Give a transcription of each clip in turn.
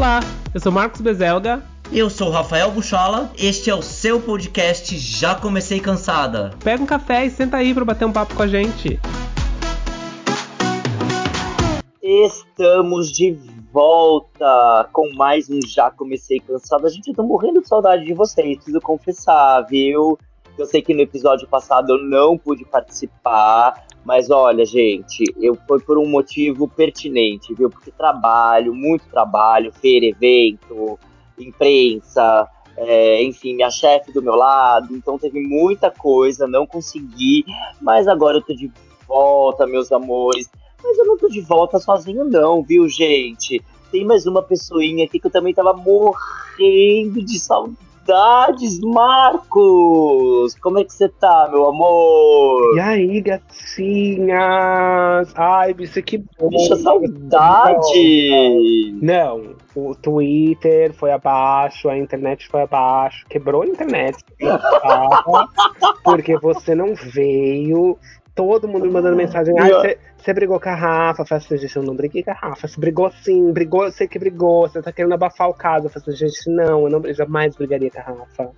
Olá, eu sou Marcos Bezelga. Eu sou Rafael Buchola, este é o seu podcast Já Comecei Cansada. Pega um café e senta aí para bater um papo com a gente. Estamos de volta com mais um Já Comecei Cansada. Gente, tá morrendo de saudade de vocês, preciso confessar, viu? Eu sei que no episódio passado eu não pude participar, mas olha, gente, eu foi por um motivo pertinente, viu? Porque trabalho, muito trabalho, feira, evento, imprensa, é, enfim, minha chefe do meu lado, então teve muita coisa, não consegui, mas agora eu tô de volta, meus amores. Mas eu não tô de volta sozinho, não, viu, gente? Tem mais uma pessoinha aqui que eu também tava morrendo de saudade Saudades, Marcos! Como é que você tá, meu amor? E aí, gatinhas? Ai, bicho, que bom. Bicha, saudade! Não, o Twitter foi abaixo, a internet foi abaixo, quebrou a internet. porque você não veio, todo mundo mandando mensagem. Ai, você brigou com a Rafa? Eu falei assim, gente, eu não briguei com a Rafa. Você brigou sim, brigou, eu sei que brigou. Você tá querendo abafar o caso. Eu falei assim, gente, não, eu, não, eu jamais brigaria com a Rafa.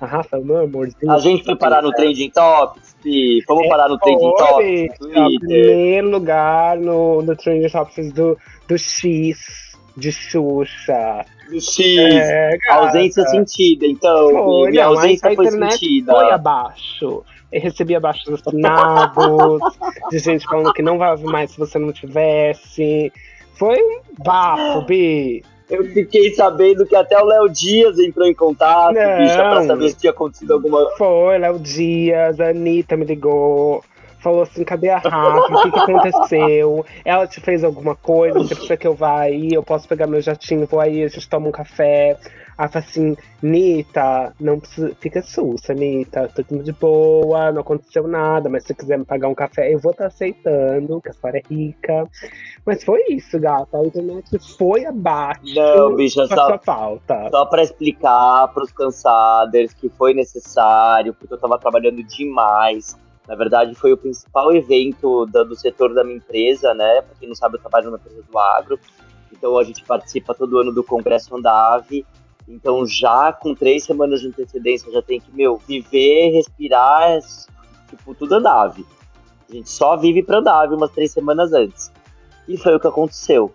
A Rafa é o meu amorzinho. A gente foi parar no Trending Topics, Pi. Vamos é, parar no Trending Topics. Em primeiro lugar no, no Trending Topics do, do X, de Xuxa. Do X. É, ausência sentida, então. Foi, minha não, ausência foi sentida. Foi abaixo. Eu recebi abaixo assinados, de gente falando que não vai ouvir mais se você não tivesse. Foi um bafo, Bi. Eu fiquei sabendo que até o Léo Dias entrou em contato, não, bicha, pra saber se tinha acontecido alguma Foi, Léo Dias, a Anitta me ligou falou assim: cadê a Rafa? O que, que aconteceu? Ela te fez alguma coisa? Você precisa que eu vá aí? Eu posso pegar meu jatinho, vou aí, a gente toma um café. Ela fala assim: Nita, não precisa, fica sussa, Nita, tô tudo de boa, não aconteceu nada, mas se você quiser me pagar um café, eu vou estar tá aceitando, que a senhora é rica. Mas foi isso, gata. A internet foi abaixo. Não, bicha, só, falta. só pra explicar pros cansados que foi necessário, porque eu tava trabalhando demais na verdade, foi o principal evento da, do setor da minha empresa, né? Para quem não sabe, eu trabalho numa empresa do agro. Então a gente participa todo ano do Congresso Andave. Então já com três semanas de antecedência já tem que, meu, viver, respirar, tipo, tudo Andave. A gente só vive para Andave umas três semanas antes. E foi o que aconteceu.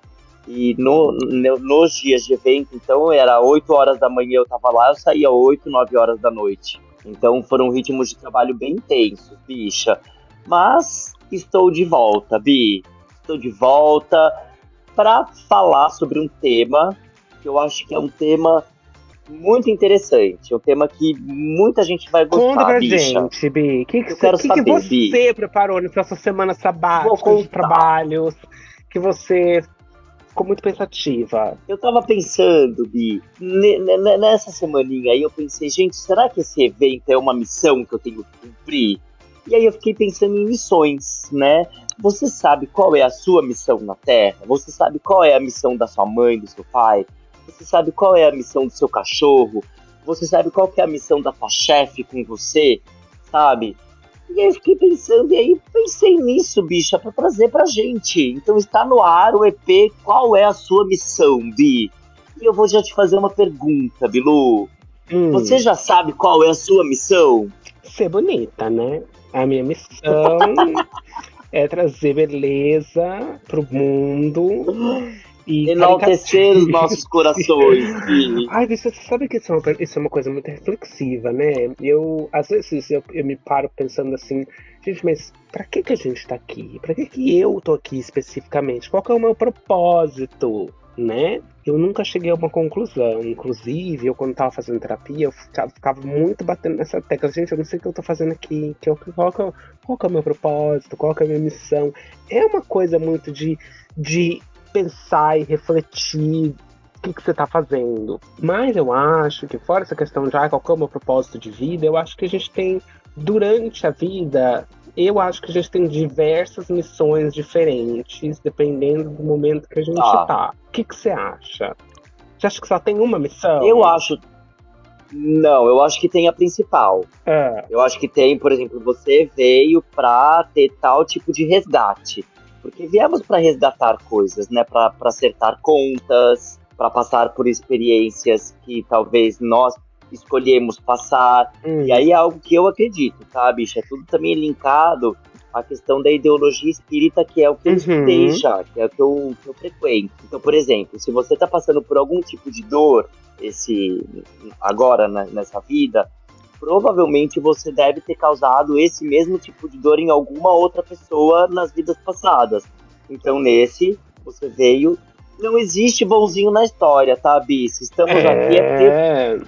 E no, no, nos dias de evento, então, era 8 horas da manhã eu tava lá, eu saía 8, 9 horas da noite. Então foram ritmos de trabalho bem intensos, bicha. Mas estou de volta, Bi. Estou de volta para falar sobre um tema que eu acho que é um tema muito interessante. É um tema que muita gente vai gostar, Conta pra bicha. gente, Bi. O que, que, que, que, que você Bi? preparou nessa semana sabática de trabalhos? Que você ficou muito pensativa. Eu tava pensando, Bi, nessa semaninha aí, eu pensei, gente, será que esse evento é uma missão que eu tenho que cumprir? E aí eu fiquei pensando em missões, né? Você sabe qual é a sua missão na Terra? Você sabe qual é a missão da sua mãe, do seu pai? Você sabe qual é a missão do seu cachorro? Você sabe qual é a missão da tua chefe com você? Sabe? E aí eu fiquei pensando, e aí pensei nisso, bicha, para trazer pra gente. Então está no ar o EP Qual é a sua missão, Bi? E eu vou já te fazer uma pergunta, Bilu. Hum. Você já sabe qual é a sua missão? Ser bonita, né? A minha missão é trazer beleza pro mundo e enaltecer os nossos corações. E... Ai, você sabe que isso é, uma, isso é uma coisa muito reflexiva, né? Eu, às vezes, eu, eu me paro pensando assim, gente, mas pra que, que a gente tá aqui? Pra que, que eu tô aqui especificamente? Qual que é o meu propósito? Né? Eu nunca cheguei a uma conclusão. Inclusive, eu quando tava fazendo terapia, eu ficava, ficava muito batendo nessa tecla. Gente, eu não sei o que eu tô fazendo aqui. Que eu, qual, que é, qual que é o meu propósito? Qual que é a minha missão? É uma coisa muito de, de pensar e refletir o que, que você está fazendo. Mas eu acho que, fora essa questão de ah, qual é o meu propósito de vida, eu acho que a gente tem, durante a vida, eu acho que a gente tem diversas missões diferentes, dependendo do momento que a gente está. Tá. O que, que você acha? Você acha que só tem uma missão? Eu acho. Não, eu acho que tem a principal. É. Eu acho que tem, por exemplo, você veio pra ter tal tipo de resgate. Porque viemos para resgatar coisas, né? Para acertar contas, para passar por experiências que talvez nós escolhemos passar. Hum. E aí é algo que eu acredito, tá, bicho? É tudo também linkado à questão da ideologia espírita, que é o que eu Uhum. já, que é o que eu, que eu frequento. Então, por exemplo, se você tá passando por algum tipo de dor esse agora né, nessa vida, provavelmente você deve ter causado esse mesmo tipo de dor em alguma outra pessoa nas vidas passadas. Então, nesse, você veio. Não existe bonzinho na história, tá, Bis? Estamos aqui é porque É,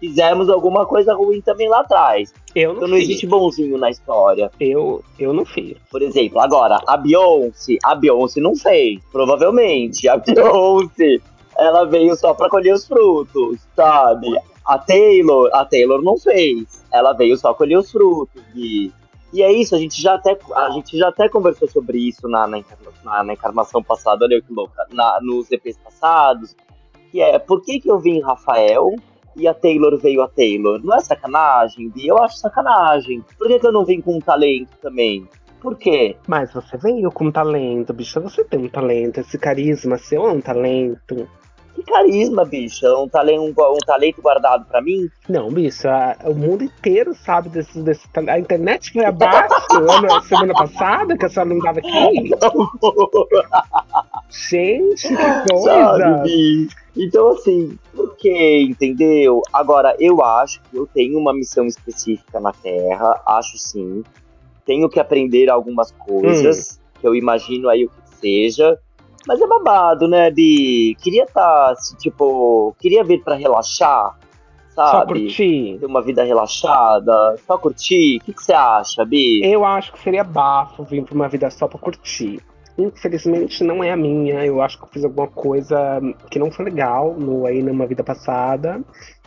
fizemos alguma coisa ruim também lá atrás. eu não, Então não fiz. existe bonzinho na história. Eu, eu não fiz. Por exemplo, agora, a Beyoncé, a Beyoncé não fez, provavelmente. A Beyoncé, ela veio só pra colher os frutos, sabe? A Taylor, a Taylor não fez. Ela veio só colher os frutos. E, e é isso, a gente já até, a gente já até conversou sobre isso na, na, na- na encarnação passada, olha que louca, na, nos EPs passados, que é, por que que eu vim Rafael e a Taylor veio a Taylor? Não é sacanagem, Bi? Eu acho sacanagem. Por que que eu não vim com um talento também? Por quê? Mas você veio com talento, bicha. Você tem um talento. Esse carisma seu é um talento. Que carisma, bicha. Um talento, um, talento guardado pra mim? Não, bicho, a- o mundo inteiro sabe desse, desse talento. A internet foi abaixo ano, semana passada, que a senhora não tava aqui. Gente, que Sabe, coisa! Bi? Então, assim, por quê? Entendeu? Agora, eu acho que eu tenho uma missão específica na Terra, acho sim. Tenho que aprender algumas coisas, que eu imagino aí o que seja. Mas é babado, né, Bi? Queria estar, tipo, queria vir pra relaxar, Só sabe? curtir. Ter uma vida relaxada, só curtir. O que que você acha, Bi? Eu acho que seria bafo vir pra uma vida só pra curtir. Infelizmente não é a minha. Eu acho que eu fiz alguma coisa que não foi legal no, aí numa vida passada.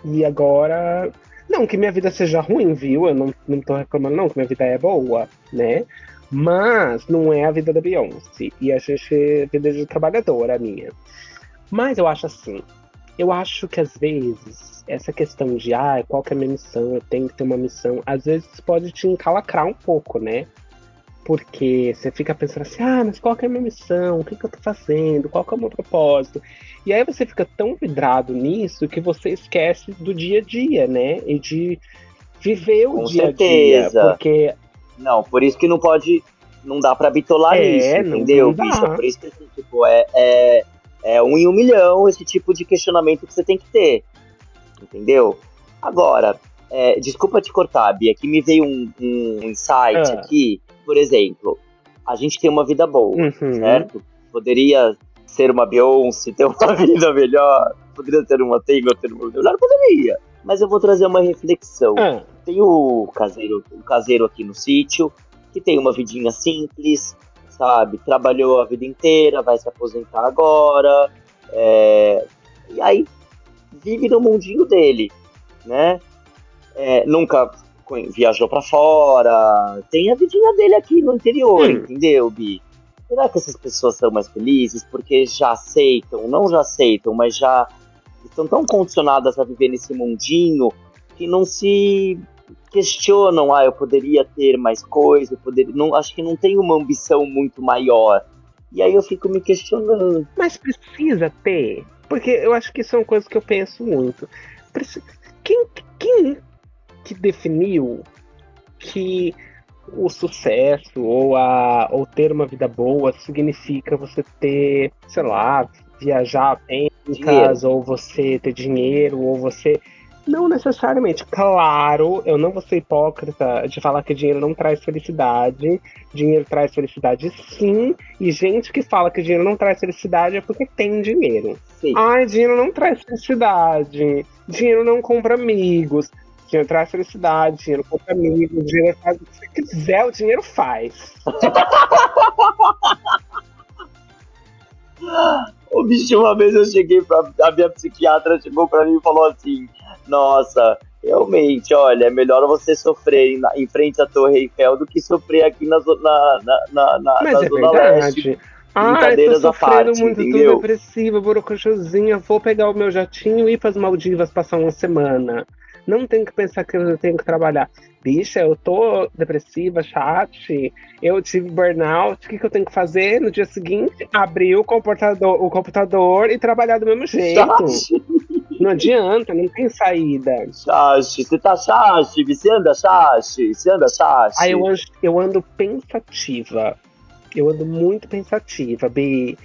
E agora. Não que minha vida seja ruim, viu? Eu não, não tô reclamando, não, que minha vida é boa, né? Mas não é a vida da Beyoncé. E a gente é vida de trabalhadora a minha. Mas eu acho assim. Eu acho que às vezes essa questão de ah, qual que é a minha missão, eu tenho que ter uma missão, às vezes pode te encalacrar um pouco, né? Porque você fica pensando assim, ah, mas qual que é a minha missão? O que, que eu tô fazendo? Qual que é o meu propósito? E aí você fica tão vidrado nisso que você esquece do dia a dia, né? E de viver o Com dia a certeza. dia. Porque Não, por isso que não pode. Não dá pra bitolar É, nisso, não- entendeu, dá. bicha? Por isso que, assim, tipo, é, é, é um em um milhão esse tipo de questionamento que você tem que ter. Entendeu? Agora, é, desculpa te cortar, Bia, que me veio um, um insight Ah. aqui. Por exemplo, a gente tem uma vida boa, Uhum. certo? Poderia ser uma Beyoncé, ter uma vida melhor. Poderia ser uma Taylor, ter uma melhor. Poderia. Mas eu vou trazer uma reflexão. Ah, Tem o caseiro, o caseiro aqui no sítio, que tem uma vidinha simples, sabe? Trabalhou a vida inteira, vai se aposentar agora. é, E aí vive no mundinho dele, né? É, nunca viajou pra fora. Tem a vidinha dele aqui no interior, Hum. entendeu, Bi? Será que essas pessoas são mais felizes porque já aceitam, não já aceitam, mas já estão tão condicionadas a viver nesse mundinho que não se questionam, ah, eu poderia ter mais coisa, eu poderia, não, acho que não tem uma ambição muito maior. E aí eu fico me questionando. mas precisa ter. Porque eu acho que isso é uma coisa que eu penso muito. Quem, quem que definiu que o sucesso ou, a, ou ter uma vida boa significa você ter, sei lá, viajar bem, Dinheiro. ou você ter dinheiro, ou você. Não necessariamente. Claro, eu não vou ser hipócrita de falar que dinheiro não traz felicidade. Dinheiro traz felicidade sim. E gente que fala que dinheiro não traz felicidade é porque tem dinheiro. Sim. Ai, dinheiro não traz felicidade. Dinheiro não compra amigos. Dinheiro traz felicidade. Dinheiro compra amigos. Dinheiro faz o que você quiser, o dinheiro faz. O bicho, uma vez eu cheguei pra. A minha psiquiatra chegou pra mim e falou assim: Nossa, realmente, olha, é melhor você sofrer em, frente à Torre Eiffel do que sofrer aqui na, na, na, na, Mas na é Zona Leste. verdade. Ai, tô Brincadeiras à sofrendo parte, muito, tô entendeu? depressiva, borocochosinha. Vou pegar o meu jatinho e ir pras Maldivas passar uma semana. Não tenho que pensar que eu tenho que trabalhar. Bicha, eu tô depressiva, chat, eu tive burnout, o que, que eu tenho que fazer no dia seguinte? Abrir o computador, o computador e trabalhar do mesmo jeito. Chat. Não adianta, não tem saída. Chachi, você tá chachi, você anda chachi, você anda chachi. Aí eu ando, eu ando pensativa. Eu ando muito pensativa, Bi.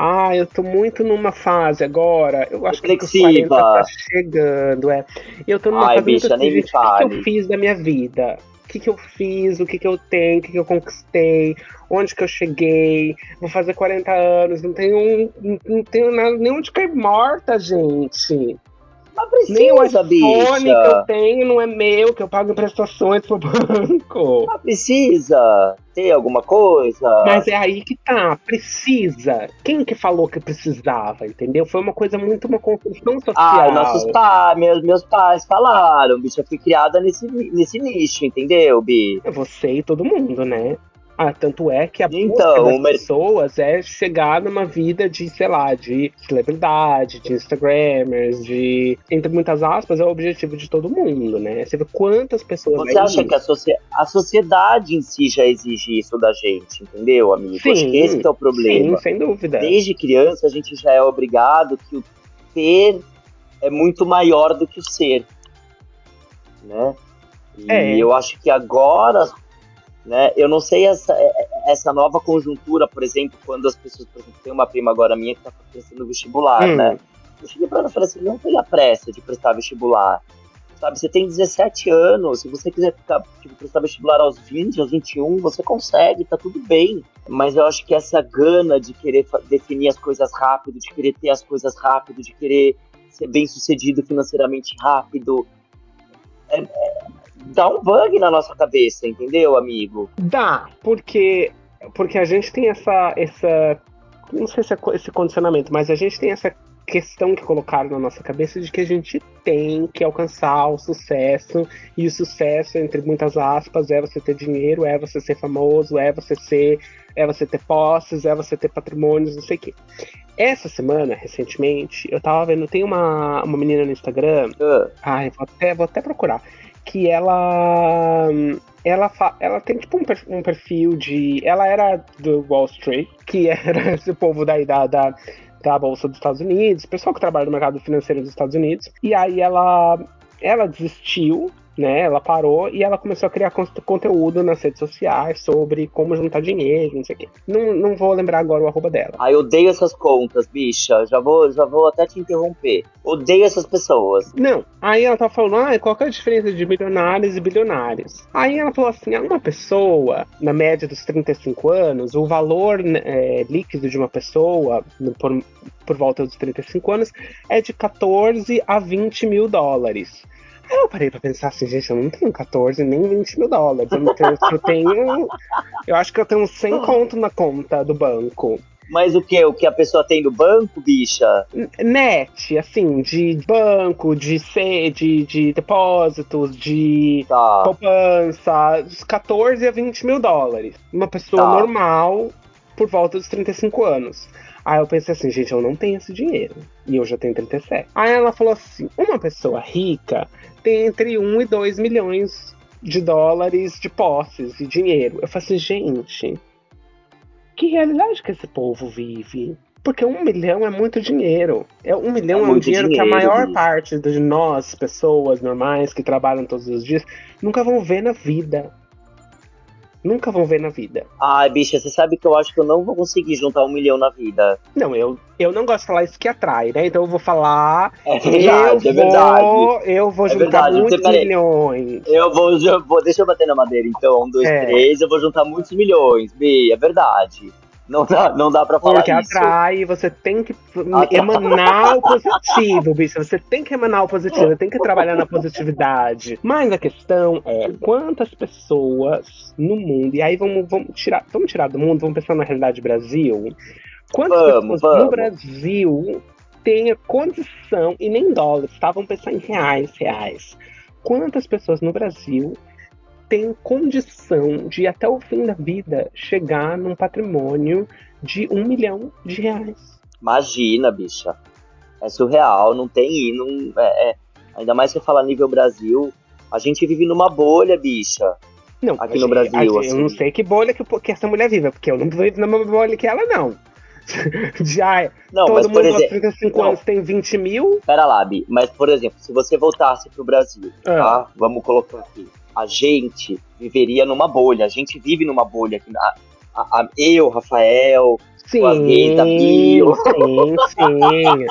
Ah, eu tô muito numa fase agora. Eu acho que os 40 tá chegando, é. Eu tô numa Ai, fase bicha, muito nem me fale. O que eu fiz da minha vida? O que, que eu fiz? O que, que eu tenho? O que, que eu conquistei? Onde que eu cheguei? Vou fazer 40 anos, não tenho, não, não tenho nada, nem onde cair morta, gente. Precisa, Nem o iPhone que eu tenho não é meu, que eu pago prestações pro banco. Mas precisa ter alguma coisa. Mas é aí que tá, precisa. Quem que falou que precisava, entendeu? Foi uma coisa muito uma construção social. Ah, nossos pais, meus, meus pais falaram, bicho, eu fui criada nesse, nesse nicho, entendeu, Bi? Você e todo mundo, né? Ah, tanto é que a então, busca das pessoas é chegar numa vida de, sei lá, de celebridade, de Instagramers, de. Entre muitas aspas, é o objetivo de todo mundo, né? Você vê quantas pessoas. Você acha que a, a, sociedade em si já exige isso da gente, entendeu, amigo? Sim, Acho que esse que é o problema. Sim, sem dúvida. Desde criança a gente já é obrigado que o ter é muito maior do que o ser. Né? E é. eu acho que agora né? Eu não sei essa, é, é, essa nova conjuntura, por exemplo, quando as pessoas, por exemplo, tem uma prima agora minha que está prestando vestibular, hum. né? Eu cheguei para ela e falei assim, não tenha pressa de prestar vestibular. Sabe, você tem 17 anos, se você quiser ficar, tipo, prestar vestibular aos 20, aos 21, você consegue, tá tudo bem. Mas eu acho que essa gana de querer definir as coisas rápido, de querer ter as coisas rápido, de querer ser bem sucedido financeiramente rápido, é, é, dá um bug na nossa cabeça, entendeu, amigo? Dá, porque porque a gente tem essa essa não sei se é esse condicionamento, mas a gente tem essa questão que colocaram na nossa cabeça de que a gente tem que alcançar o sucesso, e o sucesso, entre muitas aspas, é você ter dinheiro, é você ser famoso, é você ser, é você ter posses, é você ter patrimônios, não sei o quê. Essa semana, recentemente, eu tava vendo, tem uma, uma menina no Instagram, uh. ai, vou até, vou até procurar, que ela ela, ela tem tipo um perfil de. Ela era do Wall Street, que era esse povo daí da, da, da Bolsa dos Estados Unidos, pessoal que trabalha no mercado financeiro dos Estados Unidos. E aí ela, ela desistiu né? Ela parou e ela começou a criar conteúdo nas redes sociais sobre como juntar dinheiro, não sei o quê. Não, não vou lembrar agora o arroba dela. Ah, eu odeio essas contas, bicha. Já vou, já vou até te interromper. Odeio essas pessoas. Não. Aí ela tá falando, ah, qual é a diferença de milionários e bilionários? Aí ela falou assim, ah, uma pessoa, na média dos 35 anos, o valor né, é, líquido de uma pessoa, por, por volta dos 35 anos, é de 14 a 20 mil dólares. Aí eu parei pra pensar assim, gente, eu não tenho 14 nem 20 mil dólares. Eu, tenho, eu tenho. Eu acho que eu tenho 100 conto na conta do banco. Mas o que? O que a pessoa tem do banco, bicha? Net, assim, de banco, de, C, de, de depósitos, de tá. poupança, dos 14 a 20 mil dólares. Uma pessoa tá. normal por volta dos 35 anos. Aí eu pensei assim, gente, eu não tenho esse dinheiro. E eu já tenho 37. Aí ela falou assim: uma pessoa rica tem entre 1 e 2 milhões de dólares de posses e dinheiro. Eu falei assim, gente, que realidade que esse povo vive? Porque um milhão é muito dinheiro. É, um milhão é, é um dinheiro, dinheiro, que a maior parte de nós, pessoas normais que trabalham todos os dias, nunca vão ver na vida. Nunca vão ver na vida. Ai, bicha, você sabe que eu acho que eu não vou conseguir juntar um milhão na vida. Não, eu, eu não gosto de falar isso que atrai, né? Então eu vou falar. É verdade, eu é verdade. Vou, eu vou é juntar verdade, muitos milhões. Eu vou, eu vou. Deixa eu bater na madeira, então. Um, dois, é. três, eu vou juntar muitos milhões, Bi, é verdade. Não dá, não dá pra falar Porque isso. atrai, você tem que emanar o positivo, bicho. Você tem que emanar o positivo, tem que trabalhar na positividade. Mas a questão é quantas pessoas no mundo, e aí vamos, vamos, tirar, vamos tirar do mundo, vamos pensar na realidade do Brasil. Quantas vamos, pessoas vamos. no Brasil têm a condição, e nem dólares, tá? Vamos pensar em reais, reais. Quantas pessoas no Brasil tem condição de, até o fim da vida, chegar num patrimônio de um milhão de reais. Imagina, bicha. É surreal, não tem. Não, é, é, Ainda mais se falar nível Brasil. A gente vive numa bolha, bicha. Não, aqui no Brasil. Eu assim. não sei que bolha que, que essa mulher vive, porque eu não vivo numa bolha que ela, não. Já não, todo mas, mundo por exemplo, aos 35 não. anos tem 20 mil. Pera lá, Bi, mas por exemplo, se você voltasse pro Brasil, Ah. tá? Vamos colocar aqui. A gente viveria numa bolha, a gente vive numa bolha. A, a, a- eu, Rafael, Sim, as gays da bio. sim, sim.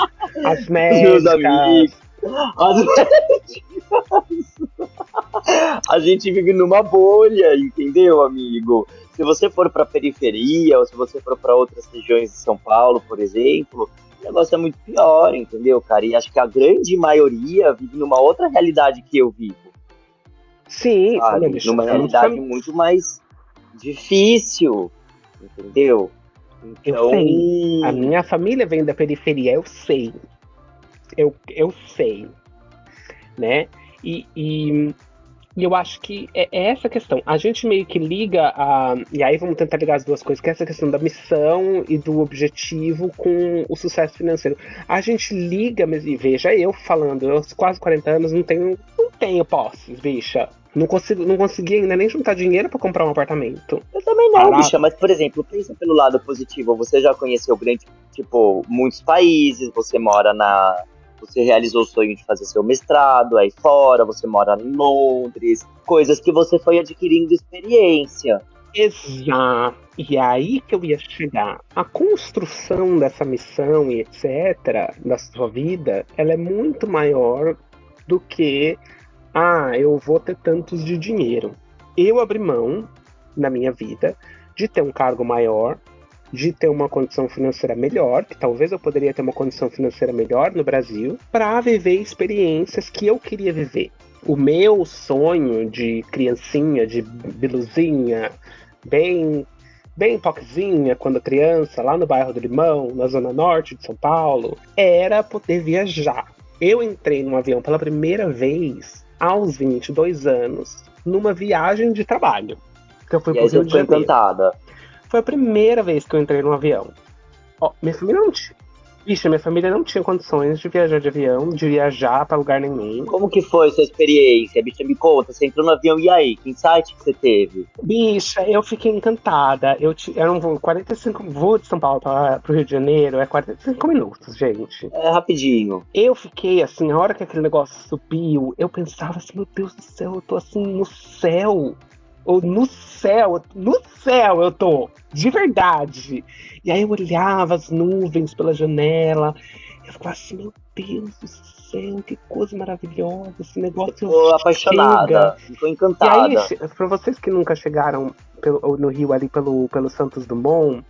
As médicas. meus amigos. As... a gente vive numa bolha, entendeu, amigo? Se você for pra periferia, ou se você for pra outras regiões de São Paulo, por exemplo, o negócio é muito pior, entendeu, cara? E acho que a grande maioria vive numa outra realidade que eu vivo, Sim, sabe? não, numa eu realidade nunca- muito mais difícil, entendeu? Então, sei. A minha família vem da periferia, eu sei. Eu, eu sei. Né? E, e, e eu acho que é, é essa questão. A gente meio que liga a. E aí vamos tentar ligar as duas coisas, que é essa questão da missão e do objetivo com o sucesso financeiro. A gente liga, mas e veja eu falando, eu aos quase 40 anos não tenho, não tenho posses, bicha. Não, consigo, não consegui ainda nem juntar dinheiro pra comprar um apartamento. Eu também não, Caraca. bicha, mas por exemplo, pensa pelo lado positivo. Você já conheceu grande, tipo, muitos países, você mora na. Você realizou o sonho de fazer seu mestrado aí fora, você mora em Londres, coisas que você foi adquirindo experiência. Exato. E é aí que eu ia chegar. A construção dessa missão e etc. da sua vida, ela é muito maior do que ah, eu vou ter tantos de dinheiro. Eu abri mão na minha vida de ter um cargo maior, de ter uma condição financeira melhor, que talvez eu poderia ter uma condição financeira melhor no Brasil, para viver experiências que eu queria viver. O meu sonho de criancinha, de biluzinha, bem bem poquezinha quando criança, lá no bairro do Limão, na zona norte de São Paulo, era poder viajar. Eu entrei num avião pela primeira vez aos 22 anos, numa viagem de trabalho. Que eu fui e pro Rio de Janeiro. encantada. Foi a primeira vez que eu entrei num avião. Ó, minha família não tinha. Bicho, minha família não tinha condições de viajar de avião, de viajar pra lugar nenhum. Como que foi sua experiência? Bicha, me conta, você entrou no avião e aí? Que insight que você teve? Bicha, eu fiquei encantada. Eu era um voo 45 voo de São Paulo para pro Rio de Janeiro, é 45 minutos, gente. É rapidinho. Eu fiquei assim, a hora que aquele negócio subiu, eu pensava assim, meu Deus do céu, eu tô assim no céu. No céu, no céu eu tô, de verdade. E aí eu olhava as nuvens pela janela, eu ficava assim, meu Deus do céu, que coisa maravilhosa, esse negócio chega. apaixonada, ficou E aí, encantada. pra vocês que nunca chegaram pelo- no Rio ali pelo, pelo Santos Dumont,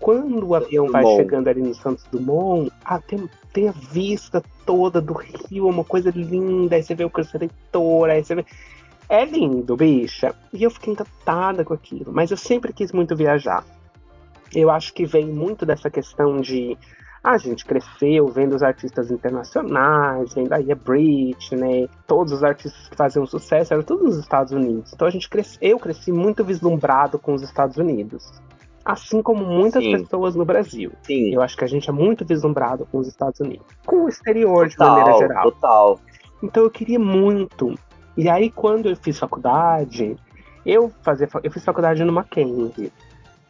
quando o avião vai chegando ali no Santos Dumont, ah, tem, tem a vista toda do Rio, é uma coisa linda, aí você vê o Cristo Redentor, aí você vê. É lindo, bicha. E eu fiquei encantada com aquilo, mas eu sempre quis muito viajar. Eu acho que vem muito dessa questão de. A gente cresceu vendo os artistas internacionais, vendo aí a Britney, todos os artistas que faziam sucesso eram todos nos Estados Unidos. Então a gente cresce, eu cresci muito vislumbrado com os Estados Unidos. Assim como muitas Sim. pessoas no Brasil. Sim, Eu acho que a gente é muito vislumbrado com os Estados Unidos. Com o exterior, de maneira total, geral. total. Então eu queria muito. E aí, quando eu fiz faculdade, eu, fazia, fa- eu fiz faculdade no Mackenzie.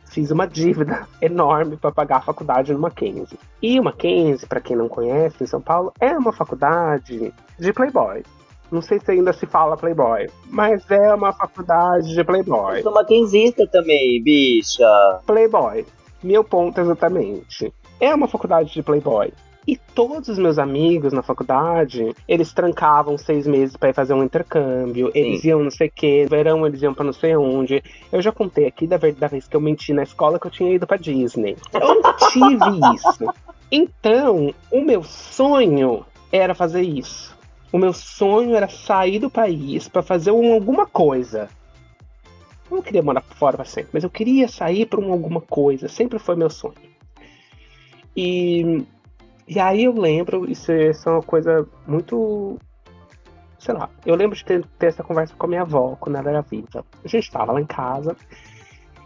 Fiz uma dívida enorme para pagar a faculdade no Mackenzie. E o Mackenzie, para quem não conhece, em São Paulo, é uma faculdade de playboy. Não sei se ainda se fala playboy, mas é uma faculdade de playboy. Eu sou maquenzista também, bicha. Playboy. Meu ponto exatamente. É uma faculdade de Playboy. E todos os meus amigos na faculdade, eles trancavam seis meses pra ir fazer um intercâmbio. Eles iam não sei o que, no verão eles iam pra não sei onde. Eu já contei aqui da, da vez que eu menti na escola que eu tinha ido pra Disney. Eu não tive isso. Então, o meu sonho era fazer isso. O meu sonho era sair do país pra fazer um- alguma coisa. Eu não queria morar fora pra sempre, mas eu queria sair pra um alguma coisa. Sempre foi meu sonho. E, e aí eu lembro, isso, é- isso é uma coisa muito. Sei lá, eu lembro de ter, ter essa conversa com a minha avó quando ela era viva. A gente tava lá em casa.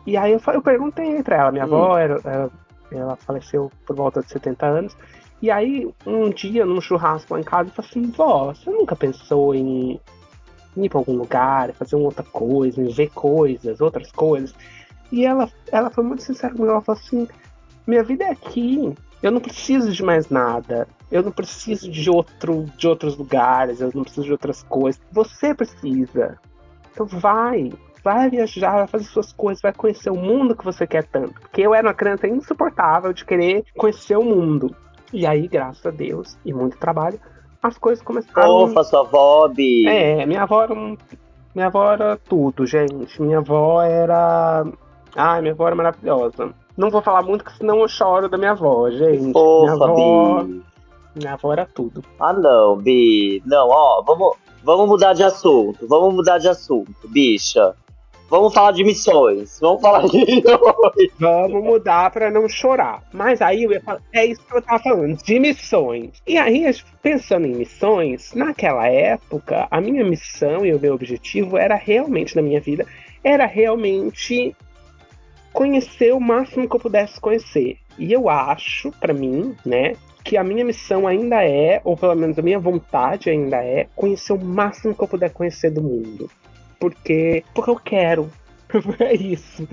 E aí eu, eu perguntei pra ela, minha Hum. avó era, era- ela faleceu por volta de 70 anos. E aí, um dia, num churrasco lá em casa, eu falei assim, vó, você nunca pensou em ir para algum lugar, fazer uma outra coisa, em ver coisas, outras coisas? E ela, ela foi muito sincera comigo, ela falou assim, minha vida é aqui, eu não preciso de mais nada. Eu não preciso de outro de outros lugares, eu não preciso de outras coisas. Você precisa. Então vai, vai viajar, vai fazer suas coisas, vai conhecer o mundo que você quer tanto. Porque eu era uma criança insuportável de querer conhecer o mundo. E aí, graças a Deus e muito trabalho, as coisas começaram. Opa, sua avó, Bi. É, minha avó era um... Minha avó era tudo, gente. Minha avó era. Ai, minha avó era maravilhosa. Não vou falar muito, porque senão eu choro da minha avó, gente. Opa, minha avó. Bi. Minha avó era tudo. Ah, não, Bi. Não, ó, vamos, vamos mudar de assunto. Vamos mudar de assunto, bicha. Vamos falar de missões. Vamos falar de missões. Vamos mudar pra não chorar. Mas aí eu ia falar, é isso que eu tava falando, de missões. E aí, pensando em missões, naquela época, a minha missão e o meu objetivo era realmente na minha vida, era realmente conhecer o máximo que eu pudesse conhecer. E eu acho, pra mim, né, que a minha missão ainda é, ou pelo menos a minha vontade ainda é, conhecer o máximo que eu puder conhecer do mundo. Porque, porque eu quero. é isso.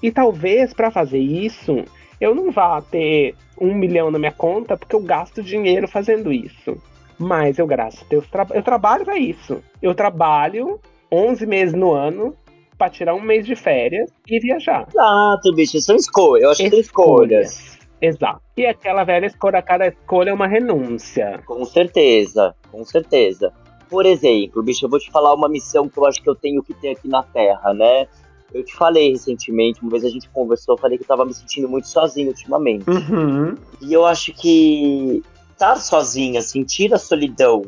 E talvez para fazer isso, eu não vá ter um milhão na minha conta, porque eu gasto dinheiro fazendo isso. Mas eu gasto, eu, tra eu trabalho para isso. Eu trabalho 11 meses no ano para tirar um mês de férias e viajar. Exato, bicho, são escolhas. Eu acho que são escolhas. Exato. E aquela velha escolha, cada escolha é uma renúncia. Com certeza, com certeza. Por exemplo, bicho, eu vou te falar uma missão que eu acho que eu tenho que ter aqui na Terra, né? Eu te falei recentemente, uma vez a gente conversou, eu falei que eu tava me sentindo muito sozinho ultimamente. Uhum. E eu acho que estar sozinha, sentir a solidão,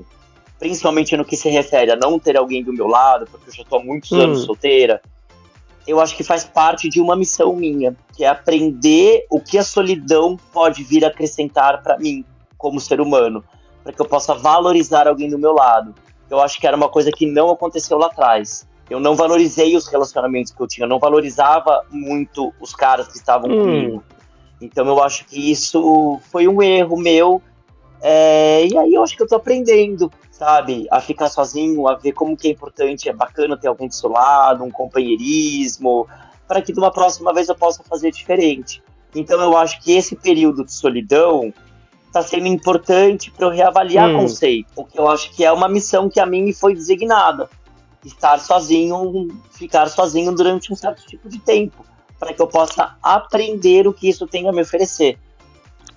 principalmente no que se refere a não ter alguém do meu lado, porque eu já tô há muitos Hum. anos solteira, eu acho que faz parte de uma missão minha, que é aprender o que a solidão pode vir acrescentar para mim como ser humano, para que eu possa valorizar alguém do meu lado. Eu acho que era uma coisa que não aconteceu lá atrás. Eu não valorizei os relacionamentos que eu tinha, eu não valorizava muito os caras que estavam Hum. comigo. Então eu acho que isso foi um erro meu. é, e aí eu acho que eu tô aprendendo, sabe? A ficar sozinho, a ver como que é importante, é bacana ter alguém do seu lado, um companheirismo, para que de uma próxima vez eu possa fazer diferente. Então eu acho que esse período de solidão está sendo importante para eu reavaliar Hum. conceito, porque eu acho que é uma missão que a mim me foi designada. Estar sozinho, ficar sozinho durante um certo tipo de tempo, para que eu possa aprender o que isso tem a me oferecer.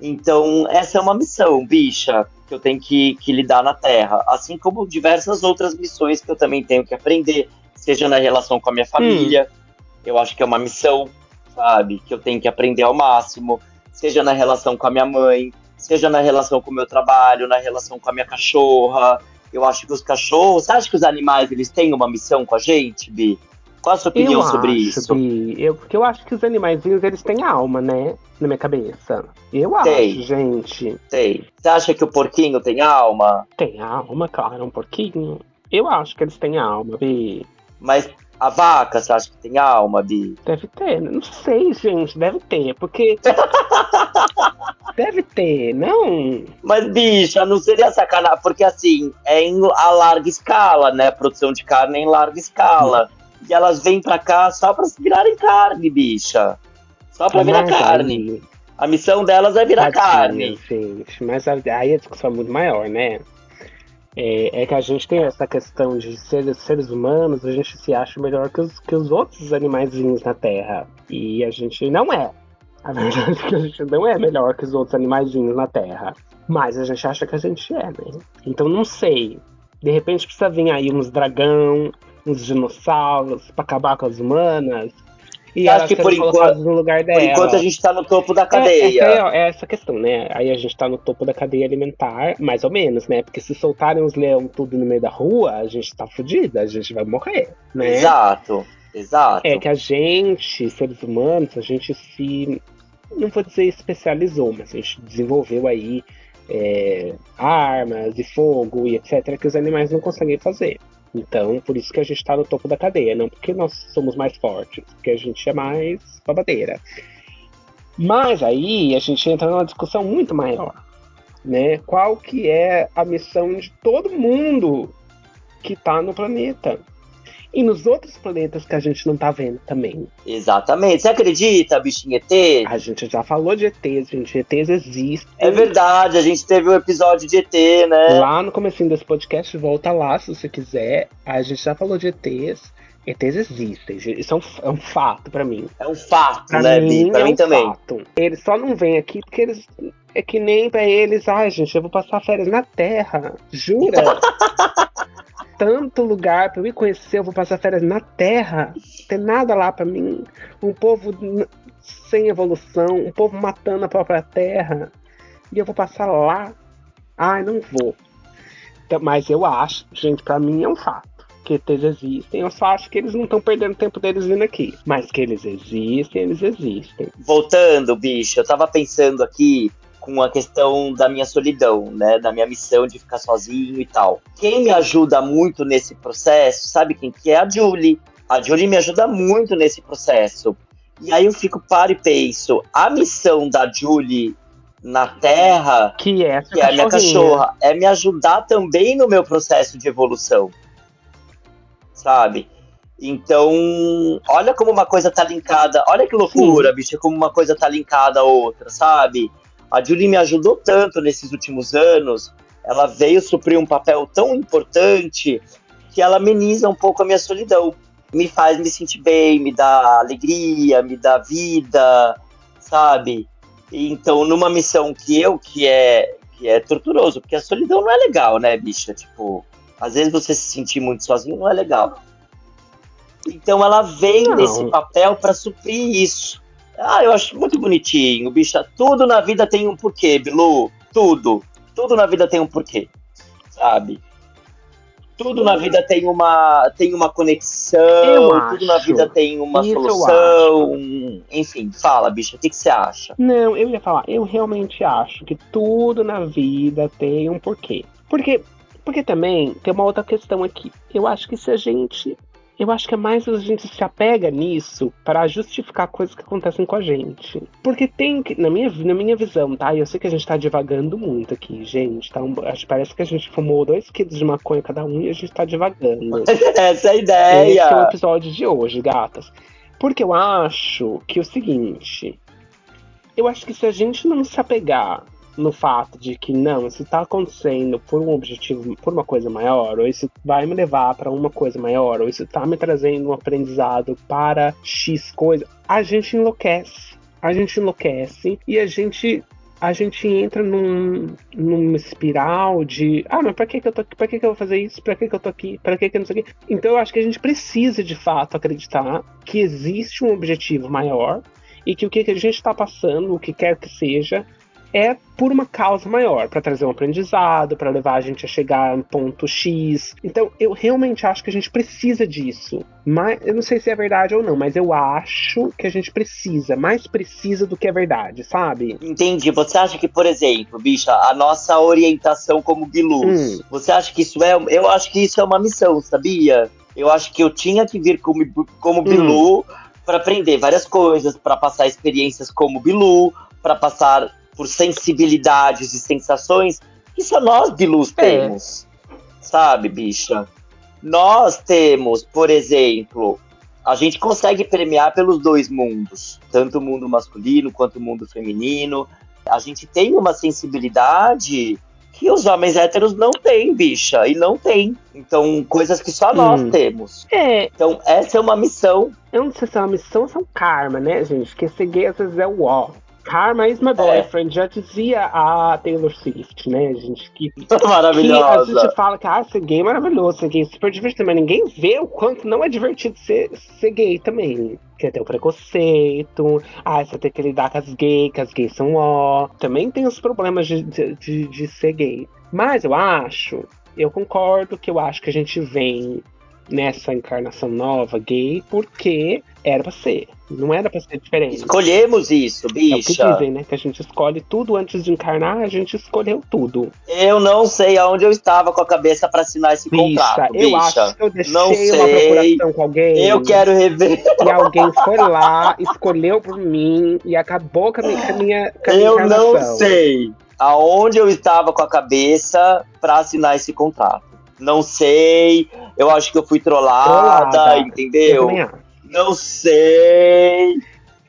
Então, essa é uma missão, bicha, que eu tenho que, que lidar na Terra. Assim como diversas outras missões que eu também tenho que aprender, seja na relação com a minha família, eu acho que é uma missão, sabe? Que eu tenho que aprender ao máximo, seja na relação com a minha mãe, seja na relação com o meu trabalho, na relação com a minha cachorra. Eu acho que os cachorros, você acha que os animais eles têm uma missão com a gente, Bi? Qual a sua opinião eu sobre acho, isso? Bi, eu, porque eu acho que os animaizinhos, eles têm alma, né? Na minha cabeça. Eu Tem. acho, gente. Sei. Você acha que o porquinho tem alma? Tem alma, claro, um pouquinho. Eu acho que eles têm alma, Bi. Mas a vaca, você acha que tem alma, Bi? Deve ter, né? não sei, gente, deve ter, porque. deve ter, não? Mas, bicha, não seria sacanagem, porque assim, é em a larga escala, né? Produção de carne é em larga escala. E elas vêm pra cá só pra se virarem carne, bicha. Só pra virar Mas carne. aí- A missão delas é virar carne. gente. Mas aí a discussão é muito maior, né? É, é que a gente tem essa questão de seres, seres humanos, a gente se acha melhor que os, que os outros animaizinhos na Terra. E a gente não é. A verdade é que a gente não é melhor que os outros animaizinhos na Terra. Mas a gente acha que a gente é, né? Então não sei. De repente precisa vir aí uns dragão, uns dinossauros pra acabar com as humanas. E Acho que por colocadas no lugar Por dela. enquanto a gente tá no topo da É, cadeia. essa é, é essa questão, né? Aí a gente tá no topo da cadeia alimentar, mais ou menos, né? Porque se soltarem os leão tudo no meio da rua, a gente tá fudida, a gente vai morrer, né? Exato, exato. É que a gente, seres humanos, a gente se. Não vou dizer especializou, mas a gente desenvolveu aí é, armas e fogo e etc. que os animais não conseguem fazer. Então, por isso que a gente tá no topo da cadeia, não porque nós somos mais fortes, porque a gente é mais babadeira. Mas aí a gente entra numa discussão muito maior. né? Qual que é a missão de todo mundo que tá no planeta? E nos outros planetas que a gente não tá vendo também. Exatamente. Você acredita, bichinho ET? A gente já falou de ETs, gente. ETs existem. É verdade, a gente teve um episódio de ET, né? Lá no comecinho desse podcast, volta lá se você quiser. A gente já falou de ETs. ETs existem, isso é um, é um fato para mim. É um fato, pra né, mim, Bi? Pra é mim um também. Fato. Eles só não vêm aqui porque eles. É que nem pra eles, ai, gente, eu vou passar férias na Terra. Jura? Tanto lugar pra eu ir conhecer, eu vou passar férias na Terra. Não tem nada lá para mim. Um povo sem evolução, um povo matando a própria Terra. E eu vou passar lá. Ai, não vou. Então, mas eu acho, gente, para mim é um fato que ETs existem. Eu só acho que eles não estão perdendo tempo deles vindo aqui. Mas que eles existem, eles existem. Voltando, bicho, eu tava pensando aqui com a questão da minha solidão, né? Da minha missão de ficar sozinho e tal. Quem me ajuda muito nesse processo, sabe quem que é? A Julie. A Julie me ajuda muito nesse processo. E aí eu fico para e penso, a missão da Julie na Terra, que é, que é a minha cachorra, é me ajudar também no meu processo de evolução sabe? Então, olha como uma coisa tá linkada. Olha que loucura, Sim. bicho, como uma coisa tá linkada à outra, sabe? A Julie me ajudou tanto nesses últimos anos. Ela veio suprir um papel tão importante que ela ameniza um pouco a minha solidão. Me faz me sentir bem, me dá alegria, me dá vida, sabe? Então, numa missão que eu, que é, que é torturoso, porque a solidão não é legal, né, bicha? Tipo, às vezes você se sentir muito sozinho não é legal. Então ela vem não. nesse papel para suprir isso. Ah, eu acho muito bonitinho, bicha. Tudo na vida tem um porquê, Bilu. Tudo. Tudo na vida tem um porquê. Sabe? Tudo na vida tem uma, tem uma conexão, tudo na vida tem uma Isso solução. Enfim, fala, bicha, o que, que você acha? Não, eu ia falar, eu realmente acho que tudo na vida tem um porquê. Porque porque também tem uma outra questão aqui. Eu acho que se a gente. Eu acho que é mais a gente se apega nisso para justificar coisas que acontecem com a gente. Porque tem que, na minha, na minha visão, tá? Eu sei que a gente tá divagando muito aqui, gente. Tá um, acho, parece que a gente fumou dois quilos de maconha cada um e a gente tá divagando. Essa é a ideia! Esse é o episódio de hoje, gatas. Porque eu acho que é o seguinte. Eu acho que se a gente não se apegar no fato de que não, isso está acontecendo por um objetivo, por uma coisa maior, ou isso vai me levar para uma coisa maior, ou isso está me trazendo um aprendizado para X coisa, a gente enlouquece. A gente enlouquece e a gente a gente entra num, numa espiral de ah, mas pra que, que eu tô aqui? Pra que, que eu vou fazer isso? Pra que, que eu tô aqui? Pra que, que eu não sei o quê? Então eu acho que a gente precisa de fato acreditar que existe um objetivo maior e que o que, que a gente está passando, o que quer que seja, é por uma causa maior, para trazer um aprendizado, para levar a gente a chegar em ponto X. Então, eu realmente acho que a gente precisa disso. Mas eu não sei se é verdade ou não, mas eu acho que a gente precisa, mais precisa do que é verdade, sabe? Entendi. Você acha que, por exemplo, bicha, a nossa orientação como bilus, hum. você acha que isso é, eu acho que isso é uma missão, sabia? Eu acho que eu tinha que vir como, como bilu hum. para aprender várias coisas, para passar experiências como bilu, para passar por sensibilidades e sensações que só nós, Bilus, é. temos. Sabe, bicha? Nós temos, por exemplo, a gente consegue premiar pelos dois mundos, tanto o mundo masculino quanto o mundo feminino. A gente tem uma sensibilidade que os homens héteros não têm, bicha, e não tem. Então, coisas que só nós hum. temos. É. Então, essa é uma missão. Eu não sei se é uma missão ou se é um karma, né, gente? Que ser gay às vezes é o ó. Karma is my boyfriend, é. já dizia a Taylor Swift, né, gente? Que, Maravilhosa. Que a gente fala que ah, ser gay é maravilhoso, ser gay é super divertido, mas ninguém vê o quanto não é divertido ser, ser gay também. Que tem o preconceito, ah, você tem que lidar com as gays, que as gays são ó. Também tem os problemas de, de, de ser gay. Mas eu acho, eu concordo que eu acho que a gente vem nessa encarnação nova gay porque era pra ser. Não era pra ser diferente. Escolhemos isso, bicha. É o que dizem, né? Que a gente escolhe tudo antes de encarnar, a gente escolheu tudo. Eu não sei aonde eu estava com a cabeça para assinar esse bicha, contrato, bicha. Eu acho que eu deixei não sei. uma procuração com alguém. Eu quero rever. E alguém foi lá, escolheu por mim e acabou com a minha, com a minha, com a minha Eu não sei aonde eu estava com a cabeça para assinar esse contrato. Não sei, eu acho que eu fui trollada, trollada. entendeu? Não sei.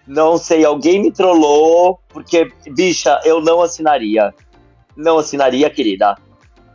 Não sei, alguém me trollou, porque, bicha, eu não assinaria. Não assinaria, querida.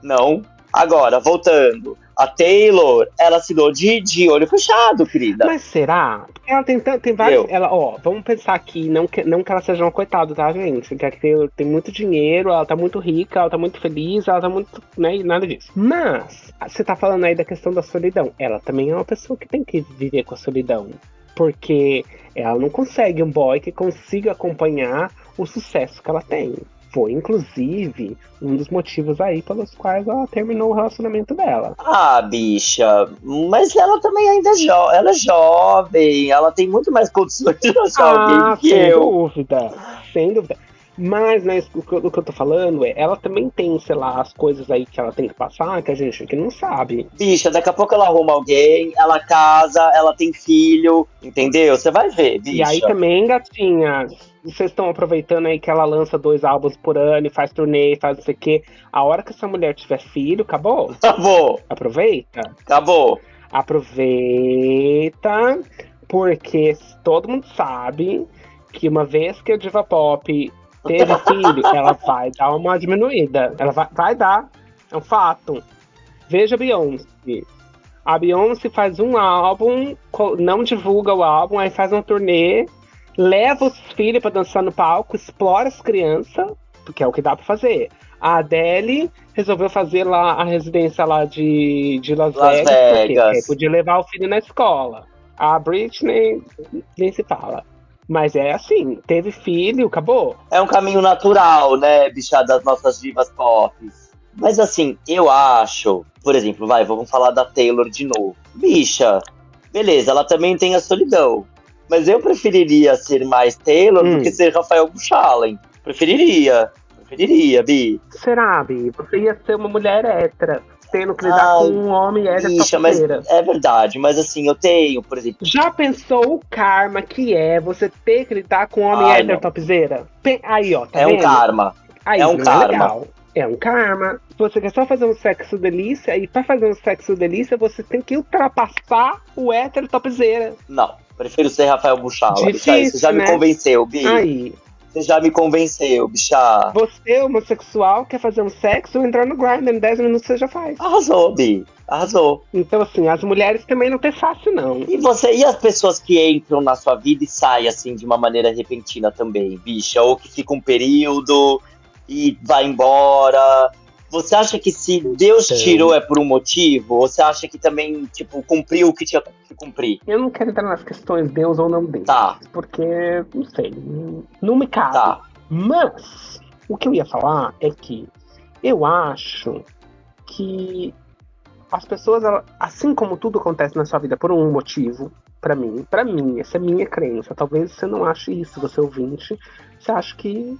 Não. Agora, voltando. A Taylor, ela assinou de, de olho fechado, querida. Mas será? Ela tem, tem vários. Ela, ó, vamos pensar aqui, não que, não que ela seja uma coitada, tá, gente? Que a Taylor tem muito dinheiro, ela tá muito rica, ela tá muito feliz, ela tá muito. né, nada disso. Mas, você tá falando aí da questão da solidão. Ela também é uma pessoa que tem que viver com a solidão. Porque ela não consegue um boy que consiga acompanhar o sucesso que ela tem. Foi, inclusive, um dos motivos aí pelos quais ela terminou o relacionamento dela. Ah, bicha, mas ela também ainda é, jo ela é jovem, ela tem muito mais condições de achar ah, alguém que sem eu. Dúvida, sem dúvida. Mas, né, o que, eu tô falando é, ela também tem, sei lá, as coisas aí que ela tem que passar que a gente que não sabe. Bicha, daqui a pouco ela arruma alguém, ela casa, ela tem filho, entendeu? Você vai ver, bicha. E aí também, gatinha, vocês estão aproveitando aí que ela lança dois álbuns por ano e faz turnê, faz não sei o quê. A hora que essa mulher tiver filho, acabou? Acabou. Aproveita. Acabou. Aproveita, porque todo mundo sabe que uma vez que a diva pop teve filho, ela vai dar uma diminuída. Ela vai, vai dar. É um fato. Veja a Beyoncé. A Beyoncé faz um álbum, não divulga o álbum, aí faz uma turnê, leva os filhos para dançar no palco, explora as crianças, porque é o que dá para fazer. A Adele resolveu fazer lá a residência lá de, de Las, Las Vegas, Vegas. Porque podia levar o filho na escola. A Britney nem se fala. Mas é assim, teve filho, acabou. É um caminho natural, né, bicha, das nossas divas pop. Mas assim, eu acho, por exemplo, vai, vamos falar da Taylor de novo. Bicha, beleza, ela também tem a solidão. Mas eu preferiria ser mais Taylor hum. do que ser Rafael Buchalen. Preferiria. Preferiria, Bi. Será, Bi? Você ia ser uma mulher hétera tendo que lidar ah, com um homem hétero bicha, mas É verdade, mas assim, eu tenho, por exemplo. Já pensou o karma que é você ter que lidar com um homem Ai, hétero topzeira? Aí, ó, tá É vendo? um karma. Aí, é um karma. É, é um karma. Você quer só fazer um sexo delícia, e pra fazer um sexo delícia, você tem que ultrapassar o hétero topzeira. Não, prefiro ser Rafael Buchala. Difícil, você já né? me convenceu, Bi. Aí. Você já me convenceu, bicha. Você, homossexual, quer fazer um sexo, entrar no Grindr em 10 minutos você já faz. Arrasou, Bi. Arrasou. Então, assim, as mulheres também não tem fácil, não. E você, e as pessoas que entram na sua vida e saem, assim, de uma maneira repentina também, bicha? Ou que fica um período e vai embora. Você acha que se Deus tirou é por um motivo? Ou você acha que também, tipo, cumpriu o que tinha que cumprir? Eu não quero entrar nas questões Deus ou não Deus. Tá. Porque, não sei, não me cabe. Tá. Mas, o que eu ia falar é que eu acho que as pessoas, assim como tudo acontece na sua vida por um motivo, para mim, para mim, essa é minha crença. Talvez você não ache isso, você ouvinte, você acha que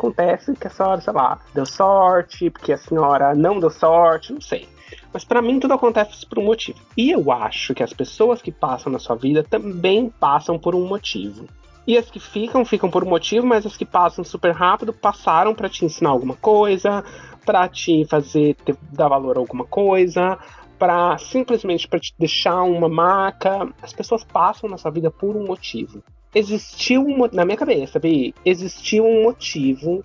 acontece que a senhora, sei lá, deu sorte, porque a senhora não deu sorte, não sei. Mas para mim tudo acontece por um motivo. E eu acho que as pessoas que passam na sua vida também passam por um motivo. E as que ficam, ficam por um motivo, mas as que passam super rápido passaram para te ensinar alguma coisa, para te fazer dar valor a alguma coisa, para simplesmente para te deixar uma marca. As pessoas passam na sua vida por um motivo existiu um, na minha cabeça, Bi, existiu um motivo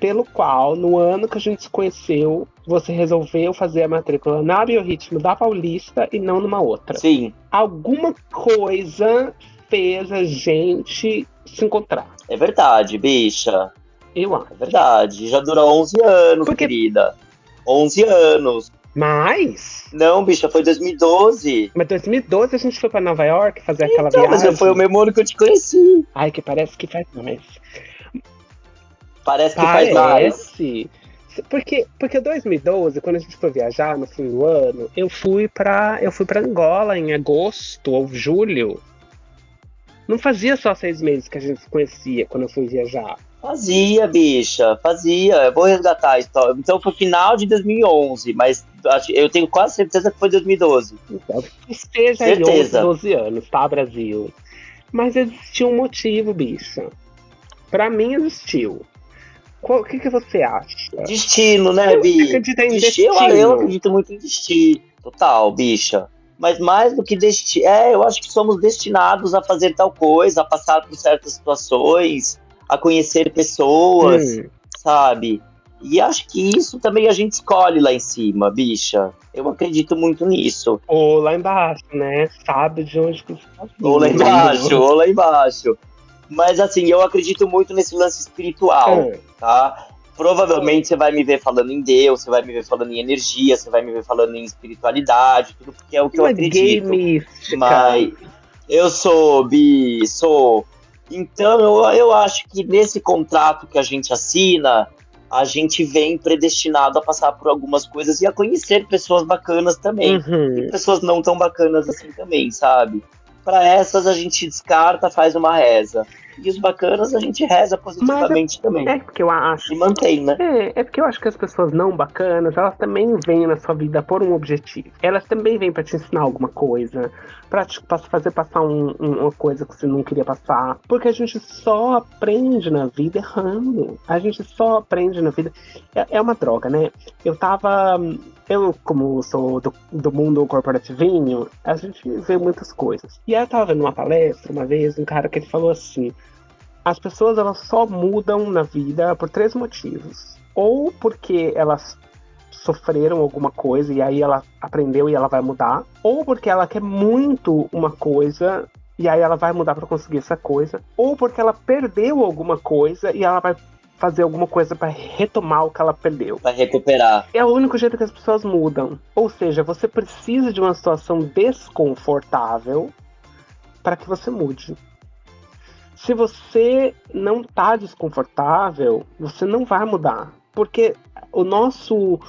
pelo qual, no ano que a gente se conheceu, você resolveu fazer a matrícula na Biorritmo da Paulista e não numa outra. Sim. Alguma coisa fez a gente se encontrar. É verdade, bicha. Eu acho. É verdade. Já durou 11 anos, Porque... querida. 11 anos. Mais? Não, bicha, foi 2012. Mas 2012 a gente foi pra Nova York fazer então, aquela viagem. Mas foi o mesmo ano que eu te conheci. Ai, que parece que faz mais. Parece que parece. faz mais. Porque, porque 2012, quando a gente foi viajar no fim do ano, eu fui para eu fui para Angola em agosto ou julho. Não fazia só seis meses que a gente se conhecia quando eu fui viajar. Fazia, bicha, fazia. Eu vou resgatar a história. Então foi final de 2011, mas eu tenho quase certeza que foi 2012. Então, esteja certeza. aí 11, 12 anos, tá, Brasil? Mas existiu um motivo, bicha. Para mim existiu. O que, que você acha? Destino, né, Bi? Você acredita em destino? destino? Eu, eu acredito muito em destino. Total, bicha. Mas mais do que destino. É, eu acho que somos destinados a fazer tal coisa, a passar por certas situações, a conhecer pessoas, Hum. sabe? E acho que isso também a gente escolhe lá em cima, bicha. Eu acredito muito nisso. Ou lá embaixo, né? Sabe de onde que você tá vindo. Ou lá embaixo, ou lá embaixo. Mas assim, eu acredito muito nesse lance espiritual, Hum. tá? Provavelmente você vai me ver falando em Deus, você vai me ver falando em energia, você vai me ver falando em espiritualidade, tudo porque é o que eu Uma acredito. gay mística. Mas eu sou bi, sou. Então eu, eu acho que nesse contrato que a gente assina, a gente vem predestinado a passar por algumas coisas e a conhecer pessoas bacanas também. Uhum. E pessoas não tão bacanas assim também, sabe? Para essas a gente descarta, faz uma reza. E os bacanas a gente reza positivamente também. É porque eu acho. E mantém, né? É, é porque eu acho que as pessoas não bacanas, elas também vêm na sua vida por um objetivo. Elas também vêm pra te ensinar alguma coisa, pra te pra fazer passar um- um- uma coisa que você não queria passar. Porque a gente só aprende na vida errando. A gente só aprende na vida. É, é uma droga, né? Eu tava. Eu, como sou do, do mundo corporativinho, a gente vê muitas coisas. E aí eu tava vendo uma palestra uma vez, um cara que ele falou assim. As pessoas elas só mudam na vida por três motivos. Ou porque elas sofreram alguma coisa e aí ela aprendeu e ela vai mudar, ou porque ela quer muito uma coisa e aí ela vai mudar para conseguir essa coisa, ou porque ela perdeu alguma coisa e ela vai fazer alguma coisa para retomar o que ela perdeu. Vai recuperar. É o único jeito que as pessoas mudam. Ou seja, você precisa de uma situação desconfortável para que você mude. Se você não tá desconfortável, você não vai mudar. Porque o nosso.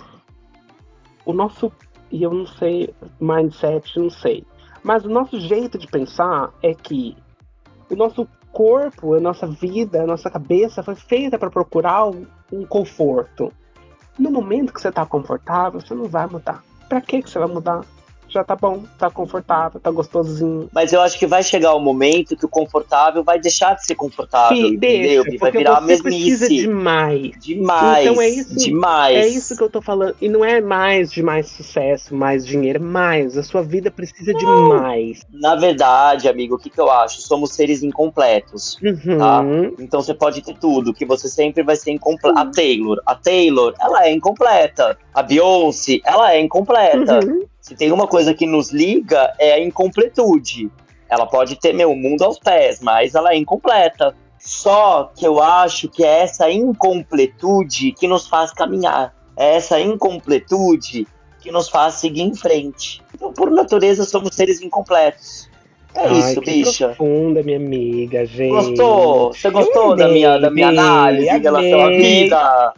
O nosso. E eu não sei, mindset, não sei. Mas o nosso jeito de pensar é que o nosso corpo, a nossa vida, a nossa cabeça foi feita para procurar um, conforto. No momento que você tá confortável, você não vai mudar. Pra que que você vai mudar? Já tá bom, tá confortável, tá gostosinho. Mas eu acho que vai chegar o momento que o confortável vai deixar de ser confortável, Sim, entendeu? deixa, vai virar a você precisa mesmice. de mais. Demais. Então é isso- demais. É isso que eu tô falando. E não é mais de mais sucesso, mais dinheiro, mais. A sua vida precisa de mais. Na verdade, amigo, o que, que eu acho? Somos seres incompletos. Uhum. Tá. Então você pode ter tudo, que você sempre vai ser incompleto. A Taylor, a Taylor, ela é incompleta. A Beyoncé, ela é incompleta. Uhum. Se tem uma coisa que nos liga, é a incompletude. Ela pode ter meu mundo aos pés, mas ela é incompleta. Só que eu acho que é essa incompletude que nos faz caminhar. É essa incompletude que nos faz seguir em frente. Então, por natureza, somos seres incompletos. É Ai, isso, que bicha. profunda, minha amiga, gente. Gostou? Você gostou da minha, da minha amei, análise em relação à vida?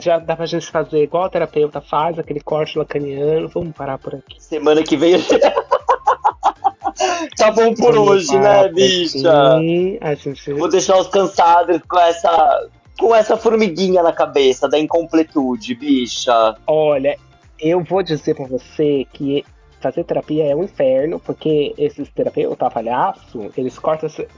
Já dá pra gente fazer igual o terapeuta faz, aquele corte lacaniano. Vamos parar por aqui. Semana que vem. tá bom por Vamos hoje, né, bicha? aqui. A gente. Vou deixar os cansados com essa. Com essa formiguinha na cabeça da incompletude, bicha. Olha, eu vou dizer pra você que fazer terapia é um inferno, porque esses terapeutas palhaço, eles cortam esse-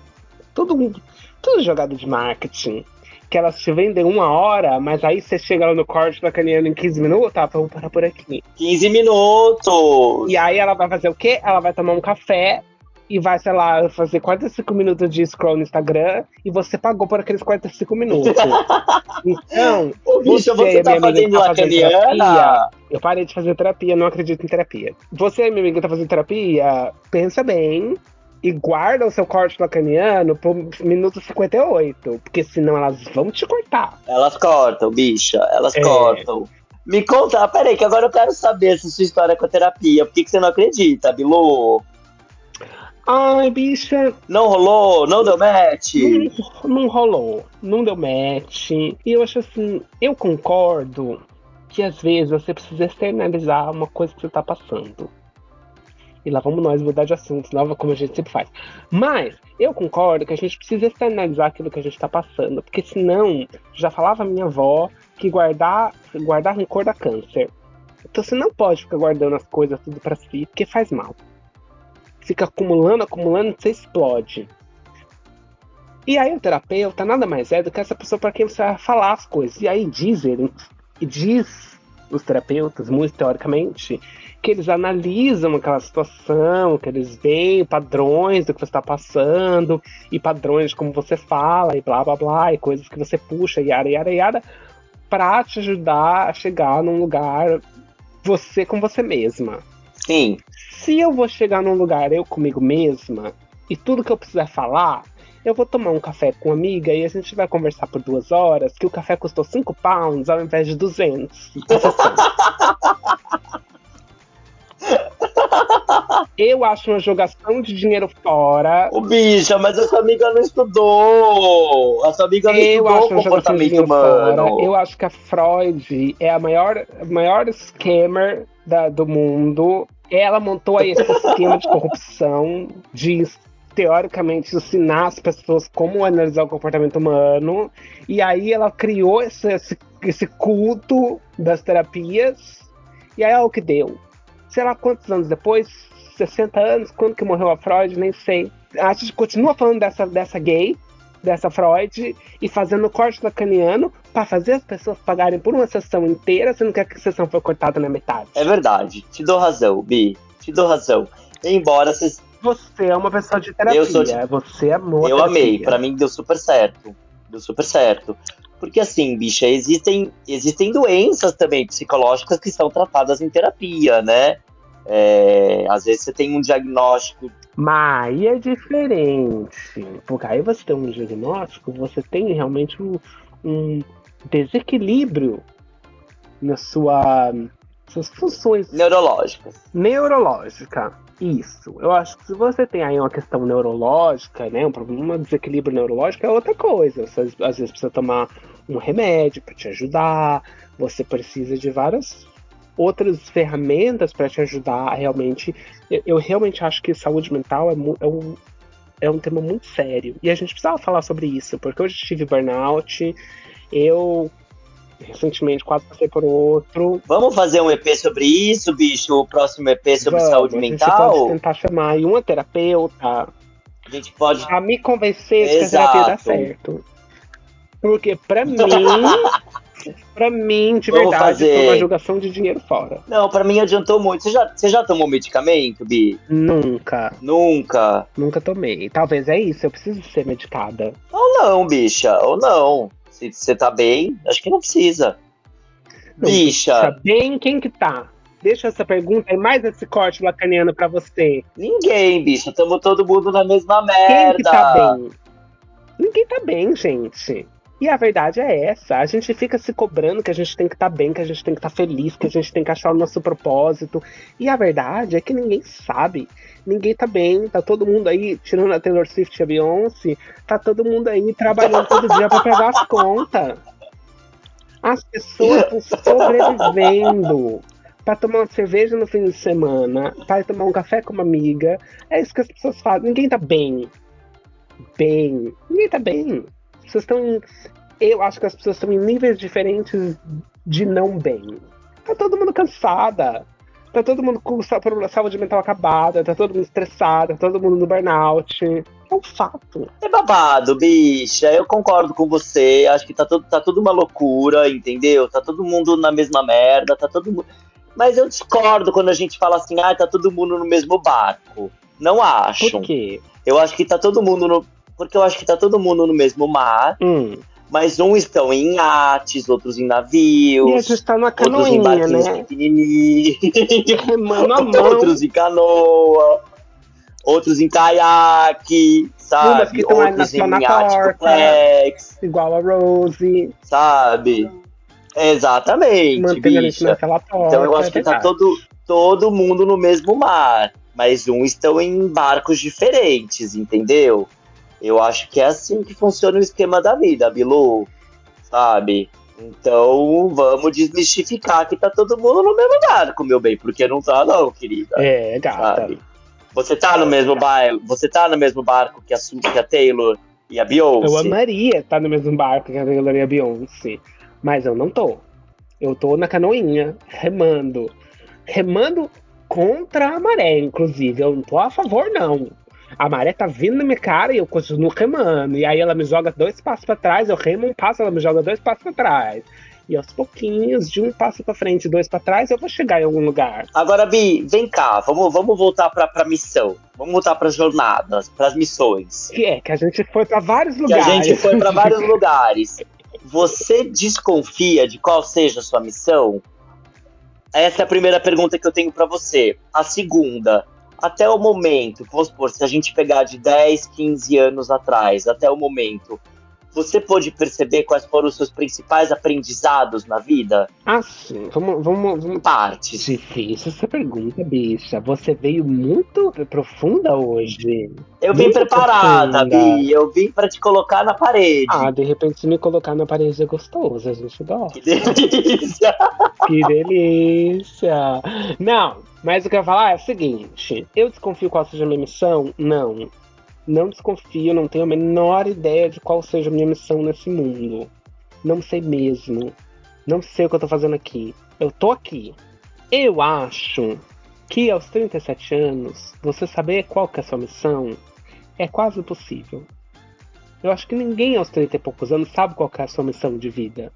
tudo, tudo jogado de marketing. Que elas te vendem uma hora, mas aí você chega lá no corte lacaniano em 15 minutos, tá, vamos parar por aqui. 15 minutos. E aí ela vai fazer o quê? Ela vai tomar um café e vai, sei lá, fazer 45 minutos de scroll no Instagram e você pagou por aqueles 45 minutos. então, Ô, bicha, Você, você tá minha amiga, fazendo tá fazendo lacaniana? eu parei de fazer terapia, não acredito em terapia. Você, minha amiga, tá fazendo terapia? Pensa bem e guarda o seu corte lacaniano pro minuto 58, porque senão elas vão te cortar. Elas cortam, bicha. Elas É. cortam. Me conta, peraí, que agora eu quero saber essa sua história com a terapia. Por que, que você não acredita, Bilu? Ai, bicha, Não rolou? Não deu match? não, não rolou, não deu match. E eu acho assim, eu concordo que às vezes você precisa externalizar uma coisa que você tá passando. E lá vamos nós mudar de assunto, nova como a gente sempre faz. Mas eu concordo que a gente precisa externalizar aquilo que a gente tá passando, porque senão, já falava minha avó que guardar, guardar rancor dá câncer. Então você não pode ficar guardando as coisas tudo pra si, porque faz mal. Fica acumulando, acumulando, você explode. E aí o terapeuta nada mais é do que essa pessoa para quem você vai falar as coisas. E aí dizem, e diz os terapeutas, muito teoricamente, que eles analisam aquela situação, que eles veem padrões do que você está passando, e padrões de como você fala, e blá blá blá, e coisas que você puxa, yara, yara, yara, pra te ajudar a chegar num lugar você com você mesma. Sim. Se eu vou chegar num lugar eu comigo mesma, e tudo que eu precisar falar, eu vou tomar um café com uma amiga e a gente vai conversar por duas horas, que o café custou 5 pounds ao invés de 200. Eu acho uma jogação de dinheiro fora. Ô, bicha, mas a sua amiga não estudou. A sua amiga não eu estudou acho o comportamento fora. humano. Eu acho que a Freud é a maior, maior scammer da, do mundo. Ela montou aí esse esquema de corrupção, de teoricamente ensinar as pessoas como analisar o comportamento humano. E aí ela criou esse, esse, esse culto das terapias. E aí é o que deu. Sei lá quantos anos depois, 60 anos, quando que morreu a Freud, nem sei. A gente continua falando dessa, dessa gay, dessa Freud, e fazendo corte lacaniano para fazer as pessoas pagarem por uma sessão inteira, sendo que a sessão foi cortada na metade. É verdade. Te dou razão, Bi. Te dou razão. Embora vocês você é uma pessoa de terapia. Eu sou de- Você amou. a Eu amei, pra mim deu super certo. Deu super certo. Porque assim, bicha, existem, existem doenças também psicológicas que são tratadas em terapia, né? É, às vezes você tem um diagnóstico. Mas aí é diferente. Porque aí você tem um diagnóstico, você tem realmente um, um desequilíbrio na sua suas funções neurológicas. neurológica. Isso. Eu acho que se você tem aí uma questão neurológica, né, um problema, um desequilíbrio neurológico é outra coisa. Você às vezes precisa tomar um remédio para te ajudar. Você precisa de várias outras ferramentas para te ajudar realmente. Eu, eu realmente acho que saúde mental é, é um é um tema muito sério e a gente precisava falar sobre isso porque eu já tive burnout. Eu recentemente quase passei por outro. Vamos fazer um EP sobre isso, bicho? O próximo EP sobre Vamos, saúde A gente mental? pode tentar chamar uma terapeuta A gente pode. a me convencer de que a terapia dá Exato. certo. Porque pra mim, pra mim, de Vamos verdade, fazer. foi uma jogação de dinheiro fora. Não, pra mim adiantou muito. Você já, você já tomou medicamento, Bi? Nunca, Nunca. nunca tomei. Talvez é isso, eu preciso ser medicada. Ou não, bicha, ou não. Se você tá bem, acho que não precisa. Não, bicha, Tá bem? Quem que tá? Deixa essa pergunta e mais esse corte lacaniano pra você. ninguém, bicha. Tamo todo mundo na mesma Quem merda. que tá bem? Ninguém tá bem, gente. E a verdade é essa. A gente fica se cobrando que a gente tem que estar bem, que a gente tem que estar feliz, que a gente tem que achar o nosso propósito. E a verdade é que ninguém sabe. Ninguém tá bem. Tá todo mundo aí, tirando a Taylor Swift e a Beyoncé, tá todo mundo aí trabalhando todo dia pra pagar as contas. As pessoas estão sobrevivendo. Pra tomar uma cerveja no fim de semana, pra tomar um café com uma amiga. É isso que as pessoas fazem. Ninguém tá bem bem. Ninguém tá bem. As pessoas estão em. Eu acho que as pessoas estão em níveis diferentes de não bem. Tá todo mundo cansada. Tá todo mundo com saúde mental acabada. Tá todo mundo estressado. Tá todo mundo no burnout. É um fato. É babado, bicha. Eu concordo com você. Acho que tá tudo, tá tudo uma loucura, entendeu? Tá todo mundo na mesma merda, tá todo mundo. Mas eu discordo quando a gente fala assim, ah, tá todo mundo no mesmo barco. Não acho. Por quê? Eu acho que tá todo mundo no. Porque eu acho que tá todo mundo no mesmo mar, Hum. mas uns estão em iates, outros em E navios, gente tá numa outros em canoinha, né? Remando a mão. outros em canoa, outros em caiaque, sabe? na- Outros em na iate duplex, Igual a Rose. sabe? Exatamente, Mantendo bicha. Então eu é acho que tá todo, todo mundo no mesmo mar, mas uns estão em barcos diferentes, entendeu? Eu acho que é assim que funciona o esquema da vida, Bilu, sabe? Então vamos desmistificar que tá todo mundo no mesmo barco, meu bem, porque não tá não, querida, É, gata. sabe? Você tá no mesmo barco, você tá no mesmo barco que a, que a Taylor e a Beyoncé? Eu amaria estar no mesmo barco que a Taylor e a Beyoncé, mas eu não tô. Eu tô na canoinha, remando. Remando contra a maré, inclusive. Eu não tô a favor, não. A maré tá vindo na minha cara e eu continuo remando. E aí ela me joga dois passos para trás, eu remo um passo, ela me joga dois passos para trás. E aos pouquinhos, de um passo para frente, dois para trás, eu vou chegar em algum lugar. Agora, Bi, vem cá, vamos, vamos voltar para a missão. Vamos voltar para as jornadas, para as missões. Que é, que a gente foi para vários lugares. Que a gente foi para vários lugares. Você desconfia de qual seja a sua missão? Essa é a primeira pergunta que eu tenho para você. A segunda, até o momento, vamos supor, se a gente pegar de 10, 15 anos atrás, até o momento, você pôde perceber quais foram os seus principais aprendizados na vida? Ah, sim. Vamos, vamos, vamos... Partes. Difícil essa pergunta, bicha. Você veio muito profunda hoje. Eu vim muito preparada, profunda. Bi. Eu vim para te colocar na parede. Ah, de repente me colocar na parede é gostoso, a gente gosta. Que delícia! Que delícia! Não, mas o que eu ia falar é o seguinte: eu desconfio qual seja a minha missão? Não. Não desconfio, não tenho a menor ideia de qual seja a minha missão nesse mundo. Não sei mesmo. Não sei o que eu tô fazendo aqui. Eu tô aqui. Eu acho que aos 37 anos, você saber qual que é a sua missão é quase impossível. Eu acho que ninguém aos 30 e poucos anos sabe qual é a sua missão de vida.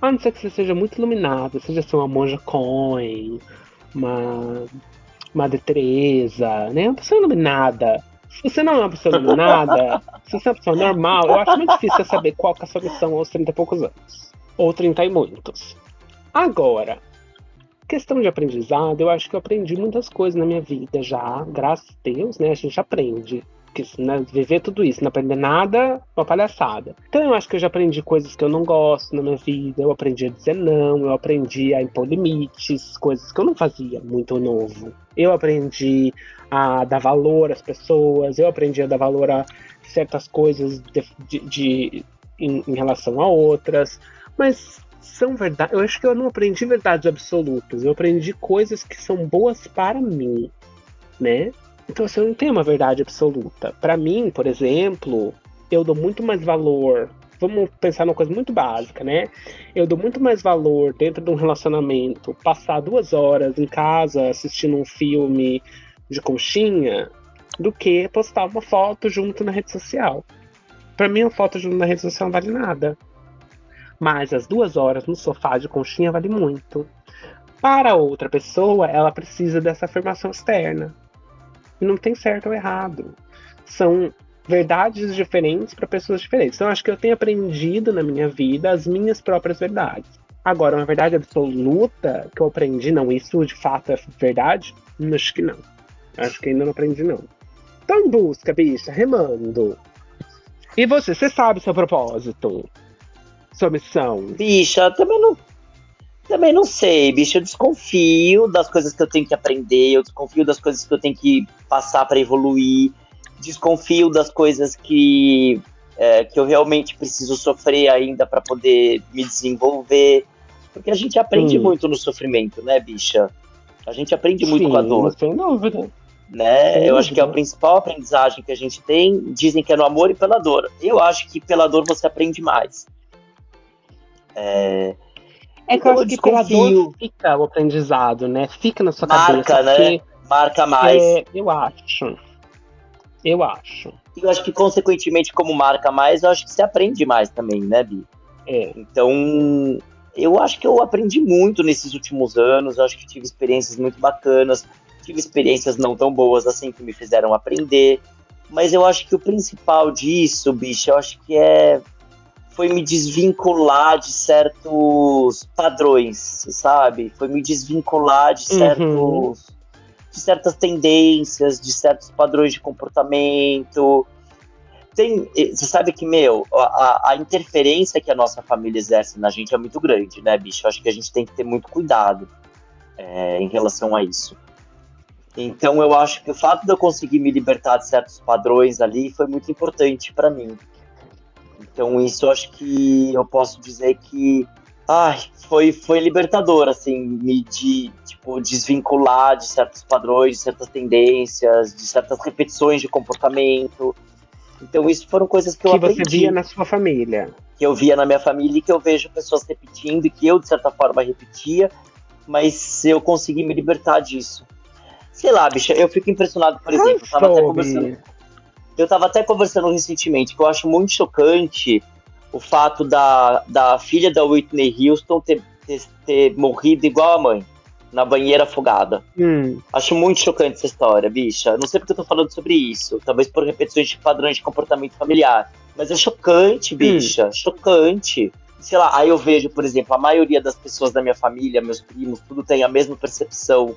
A não ser que você seja muito iluminado, seja ser uma monja coin, uma Madre Teresa, né? Uma pessoa iluminada. Se você não é uma pessoa iluminada, se você é uma pessoa normal, eu acho muito difícil você saber qual que é a sua missão aos 30 e poucos anos. Ou 30 e muitos. Agora, questão de aprendizado, eu acho que eu aprendi muitas coisas na minha vida já, graças a Deus, né? A gente aprende. Né, viver tudo isso, não aprender nada, uma palhaçada. Então eu acho que eu já aprendi coisas que eu não gosto na minha vida, eu aprendi a dizer não, eu aprendi a impor limites, coisas que eu não fazia muito novo. Eu aprendi a dar valor às pessoas, eu aprendi a dar valor a certas coisas de, de, de em, em relação a outras, mas são verdades. Eu acho que eu não aprendi verdades absolutas. Eu aprendi coisas que são boas para mim, né? Então você não tem uma verdade absoluta. Para mim, por exemplo, eu dou muito mais valor. Vamos pensar numa coisa muito básica, né? Eu dou muito mais valor dentro de um relacionamento passar duas horas em casa assistindo um filme de conchinha do que postar uma foto junto na rede social. Para mim, uma foto junto na rede social não vale nada. Mas as duas horas no sofá de conchinha vale muito. Para outra pessoa, ela precisa dessa afirmação externa. Não tem certo ou errado. São verdades diferentes para pessoas diferentes. Então, acho que eu tenho aprendido na minha vida as minhas próprias verdades. Agora, uma verdade absoluta que eu aprendi, não, isso de fato é verdade? Acho que não. Acho que ainda não aprendi, não. Então, em busca, bicha, remando. E você, você sabe seu propósito? Sua missão? Bicha, também não. Também não sei, bicho. Eu desconfio das coisas que eu tenho que aprender, eu desconfio das coisas que eu tenho que passar para evoluir, desconfio das coisas que, é, que eu realmente preciso sofrer ainda para poder me desenvolver. Porque a gente aprende Hum. muito no sofrimento, né, bicha? A gente aprende muito Sim, com a dor, Sem dúvida. né? Sem Eu acho que é a dúvida. principal aprendizagem que a gente tem. Dizem que é no amor e pela dor. Eu acho que pela dor você aprende mais. É, É que eu acho que pela dor fica o aprendizado, né? Fica na sua Marca, cabeça. né? Porque, marca mais. é, eu acho. Eu acho. E eu acho que, consequentemente, como marca mais, eu acho que você aprende mais também, né, Bi? É. Então, eu acho que eu aprendi muito nesses últimos anos. Eu acho que tive experiências muito bacanas. Tive experiências não tão boas assim que me fizeram aprender. Mas eu acho que o principal disso, bicho, eu acho que é. Foi me desvincular de certos padrões, sabe? Foi me desvincular de Uhum. certos. de certas tendências, de certos padrões de comportamento. Tem, você sabe que, meu, a, a interferência que a nossa família exerce na gente é muito grande, né, bicho? Eu acho que a gente tem que ter muito cuidado é, em relação a isso. Então, eu acho que o fato de eu conseguir me libertar de certos padrões ali foi muito importante para mim. Então, isso eu acho que eu posso dizer que ai, foi, foi libertador, assim, me de, tipo, desvincular de certos padrões, de certas tendências, de certas repetições de comportamento. Então, isso foram coisas que eu Que aprendi, você via na sua família. que eu via na minha família e que eu vejo pessoas repetindo e que eu, de certa forma, repetia, mas eu consegui me libertar disso. Sei lá, bicha, eu fico impressionado, por exemplo, eu tava até conversando, Eu tava até conversando recentemente que eu acho muito chocante o fato da, da filha da Whitney Houston ter, ter, ter morrido igual a mãe, na banheira afogada. Hum. Acho muito chocante essa história, bicha. Não sei porque eu tô falando sobre isso. Talvez por repetições de padrões de comportamento familiar. Mas é chocante, bicha. Hum. Chocante. Sei lá, aí eu vejo, por exemplo, a maioria das pessoas da minha família, meus primos, tudo tem a mesma percepção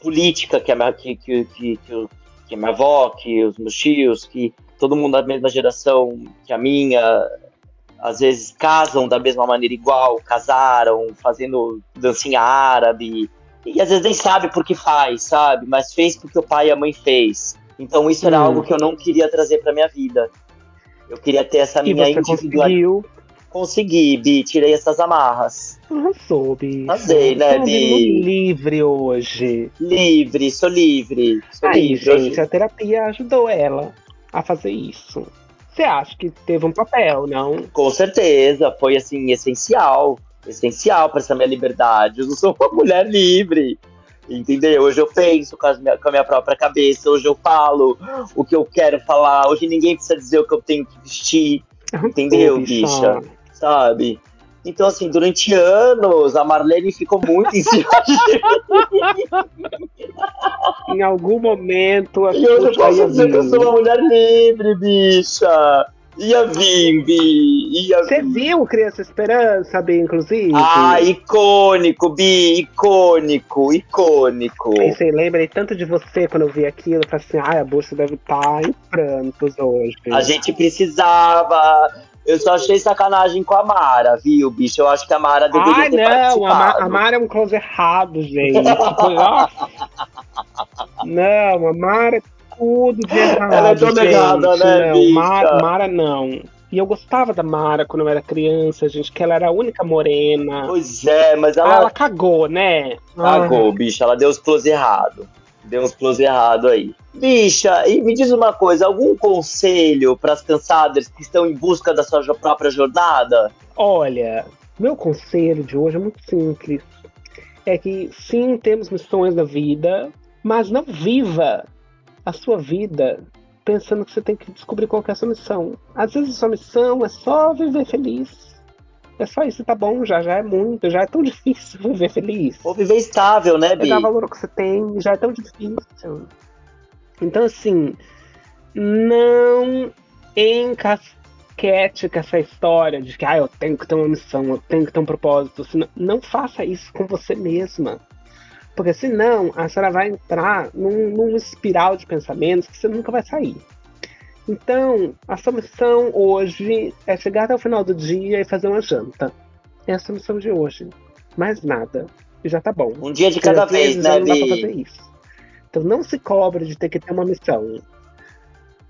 política que a minha, que, que, que, que, que minha avó, que os meus tios, que todo mundo da mesma geração que a minha, às vezes casam da mesma maneira igual, casaram, fazendo dancinha árabe, e às vezes nem sabe por que faz, sabe? Mas fez porque o pai e a mãe fez. Então isso era hum. algo que eu não queria trazer para minha vida. Eu queria ter essa e minha individualidade. Consegui, Bi, tirei essas amarras. Arrasou, Bi. Fazei, né, Bi? livre hoje. Livre, sou livre. Sou Aí, livre. gente, hoje. a terapia ajudou ela a fazer isso. Você acha que teve um papel, não? Com certeza, foi assim, essencial. Essencial para essa minha liberdade. Eu não sou uma mulher livre. Entendeu? Hoje eu penso com a, minha, com a minha própria cabeça, hoje eu falo o que eu quero falar, hoje ninguém precisa dizer o que eu tenho que vestir. Entendeu, bicha? Sabe? Então, assim, durante anos, a Marlene ficou muito em cima Em algum momento, a E eu posso dizer que eu sou uma mulher livre, bicha. Ia vir, Bi. Ia Você viu Criança Esperança, Bi, inclusive? Ah, icônico, Bi. Icônico, icônico. Você lembra tanto de você quando eu vi aquilo. Eu falei assim, ai, a bolsa deve estar tá em prantos hoje. A gente precisava. Eu só achei sacanagem com a Mara, viu, bicho? Eu acho que a Mara deveria Ai, ter não, a, Ma a Mara é um close errado, gente. não, a Mara é tudo de errado. Ela é toda errada, né, não, Mara, Mara não. E eu gostava da Mara quando eu era criança, gente, que ela era a única morena. Pois é, mas ela. Ah, ela cagou, né? Cagou, ah. bicho. Ela deu os close errado. Deu uns close errado aí. Bicha, e me diz uma coisa: algum conselho para as cansadas que estão em busca da sua própria jornada? Olha, meu conselho de hoje é muito simples. É que sim, temos missões na vida, mas não viva a sua vida pensando que você tem que descobrir qual é a sua missão. Às vezes a sua missão é só viver feliz. É só isso, tá bom, já, já é muito, já é tão difícil viver feliz. Ou viver estável, né, Bi? dar valor ao que você tem, já é tão difícil. Então, assim, não encasquete com essa história de que ah, eu tenho que ter uma missão, eu tenho que ter um propósito. Assim, não faça isso com você mesma. Porque senão a senhora vai entrar num, num espiral de pensamentos que você nunca vai sair. Então, a sua missão hoje é chegar até o final do dia e fazer uma janta. Essa é a missão de hoje. Mais nada. E já tá bom. Um dia de cada vez, né, não dá pra fazer isso. Então não se cobre de ter que ter uma missão.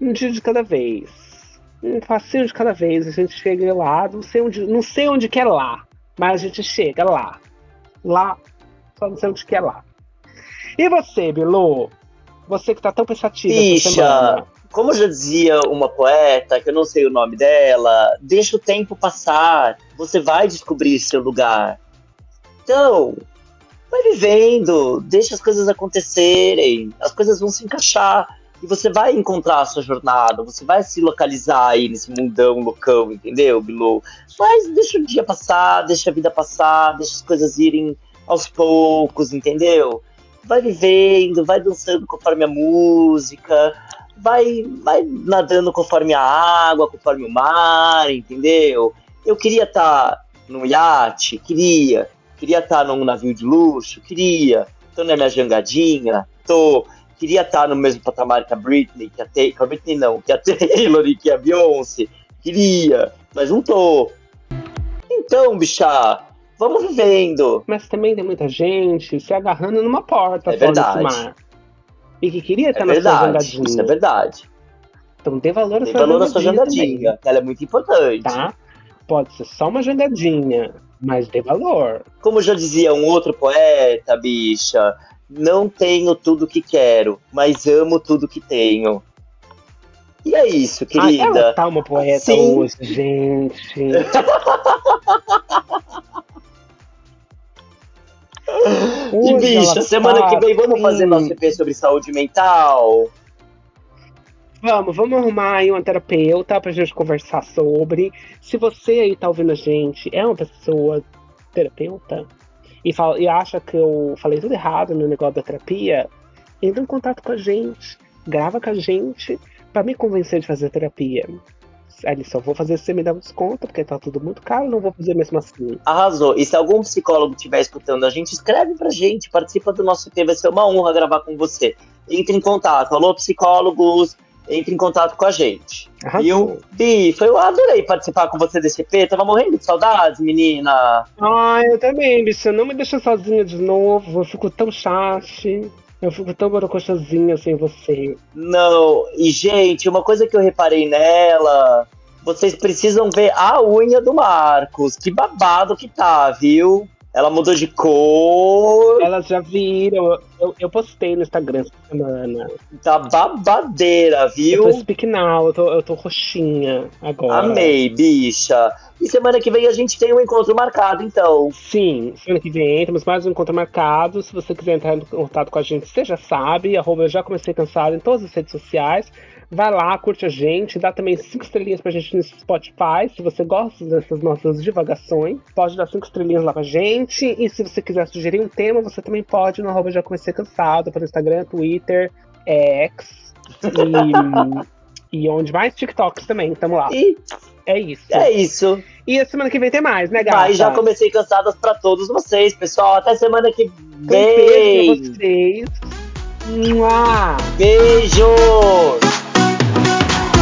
Um dia de cada vez. Um passinho de cada vez. A gente chega lá. Não sei onde, não sei onde que é lá. Mas a gente chega lá. Lá só não sei onde que é lá. E você, Bilu? Você que tá tão pensativa Bicha, como já dizia uma poeta, que eu não sei o nome dela, deixa o tempo passar, você vai descobrir seu lugar. Então, vai vivendo, deixa as coisas acontecerem, as coisas vão se encaixar e você vai encontrar a sua jornada, você vai se localizar aí nesse mundão loucão, entendeu, Bilu? Mas deixa o dia passar, deixa a vida passar, deixa as coisas irem aos poucos, entendeu? Vai vivendo, vai dançando conforme a música, vai, vai nadando conforme a água, conforme o mar, entendeu? Eu queria estar tá num iate, queria. Queria estar tá num navio de luxo, queria. Tô na minha jangadinha, tô. Queria estar tá no mesmo patamar que a Britney, que a, que a Britney não, que a Taylor e que a Beyoncé. Queria, mas não tô. Então, bicha, Vamos vivendo. Mas também tem muita gente se agarrando numa porta é verdade. mar. E que queria estar é na verdade, sua jangadinha. Isso é verdade. Então dê valor à dê sua valor jangadinha. À sua jangadinha ela é muito importante. Tá? Pode ser só uma jangadinha, mas dê valor. Como já dizia um outro poeta, bicha, não tenho tudo que quero, mas amo tudo que tenho. E é isso, querida. Ah, ela tá uma poeta Sim. hoje, gente. e bicha, semana que vem vamos fazer nosso EP sobre saúde mental? Vamos, vamos arrumar aí uma terapeuta pra gente conversar sobre. Se você aí tá ouvindo a gente, é uma pessoa terapeuta e, fala, e acha que eu falei tudo errado no negócio da terapia, entra em contato com a gente, grava com a gente para me convencer de fazer terapia. Aí só vou fazer se você me dá um desconto, porque tá tudo muito caro, não vou fazer mesmo assim. Arrasou. E se algum psicólogo estiver escutando a gente, escreve pra gente, participa do nosso TV, vai ser uma honra gravar com você. Entre em contato. Alô, psicólogos, entre em contato com a gente. Viu? Bi, foi, eu adorei participar com você desse EP. Tava morrendo de saudades, menina. Ah, eu também, bicho. Não me deixa sozinha de novo. Eu fico tão chate. Eu fico tão borocochazinha sem você. Não, e gente, uma coisa que eu reparei nela. Vocês precisam ver a unha do Marcos. Que babado que tá, viu? Ela mudou de cor. Elas já viram. Eu, eu postei no Instagram essa semana. Tá babadeira, viu? Eu tô speak now, eu tô, eu tô roxinha agora. Amei, bicha. E semana que vem a gente tem um encontro marcado, então. Sim, semana que vem temos mais um encontro marcado. Se você quiser entrar em contato com a gente, você já sabe. Arroba eu já comecei cansado em todas as redes sociais. Vai lá, curte a gente, dá também cinco estrelinhas pra gente no Spotify. Se você gosta dessas nossas divagações, pode dar cinco estrelinhas lá pra gente. E se você quiser sugerir um tema, você também pode no arroba já comecei cansado, pelo Instagram, Twitter, X e, e onde mais? TikToks também, tamo lá. E é isso. É isso. E a semana que vem tem mais, né, gata? Mas já comecei cansadas pra todos vocês, pessoal. Até semana que vem. Um beijo pra vocês. Mua. Beijo!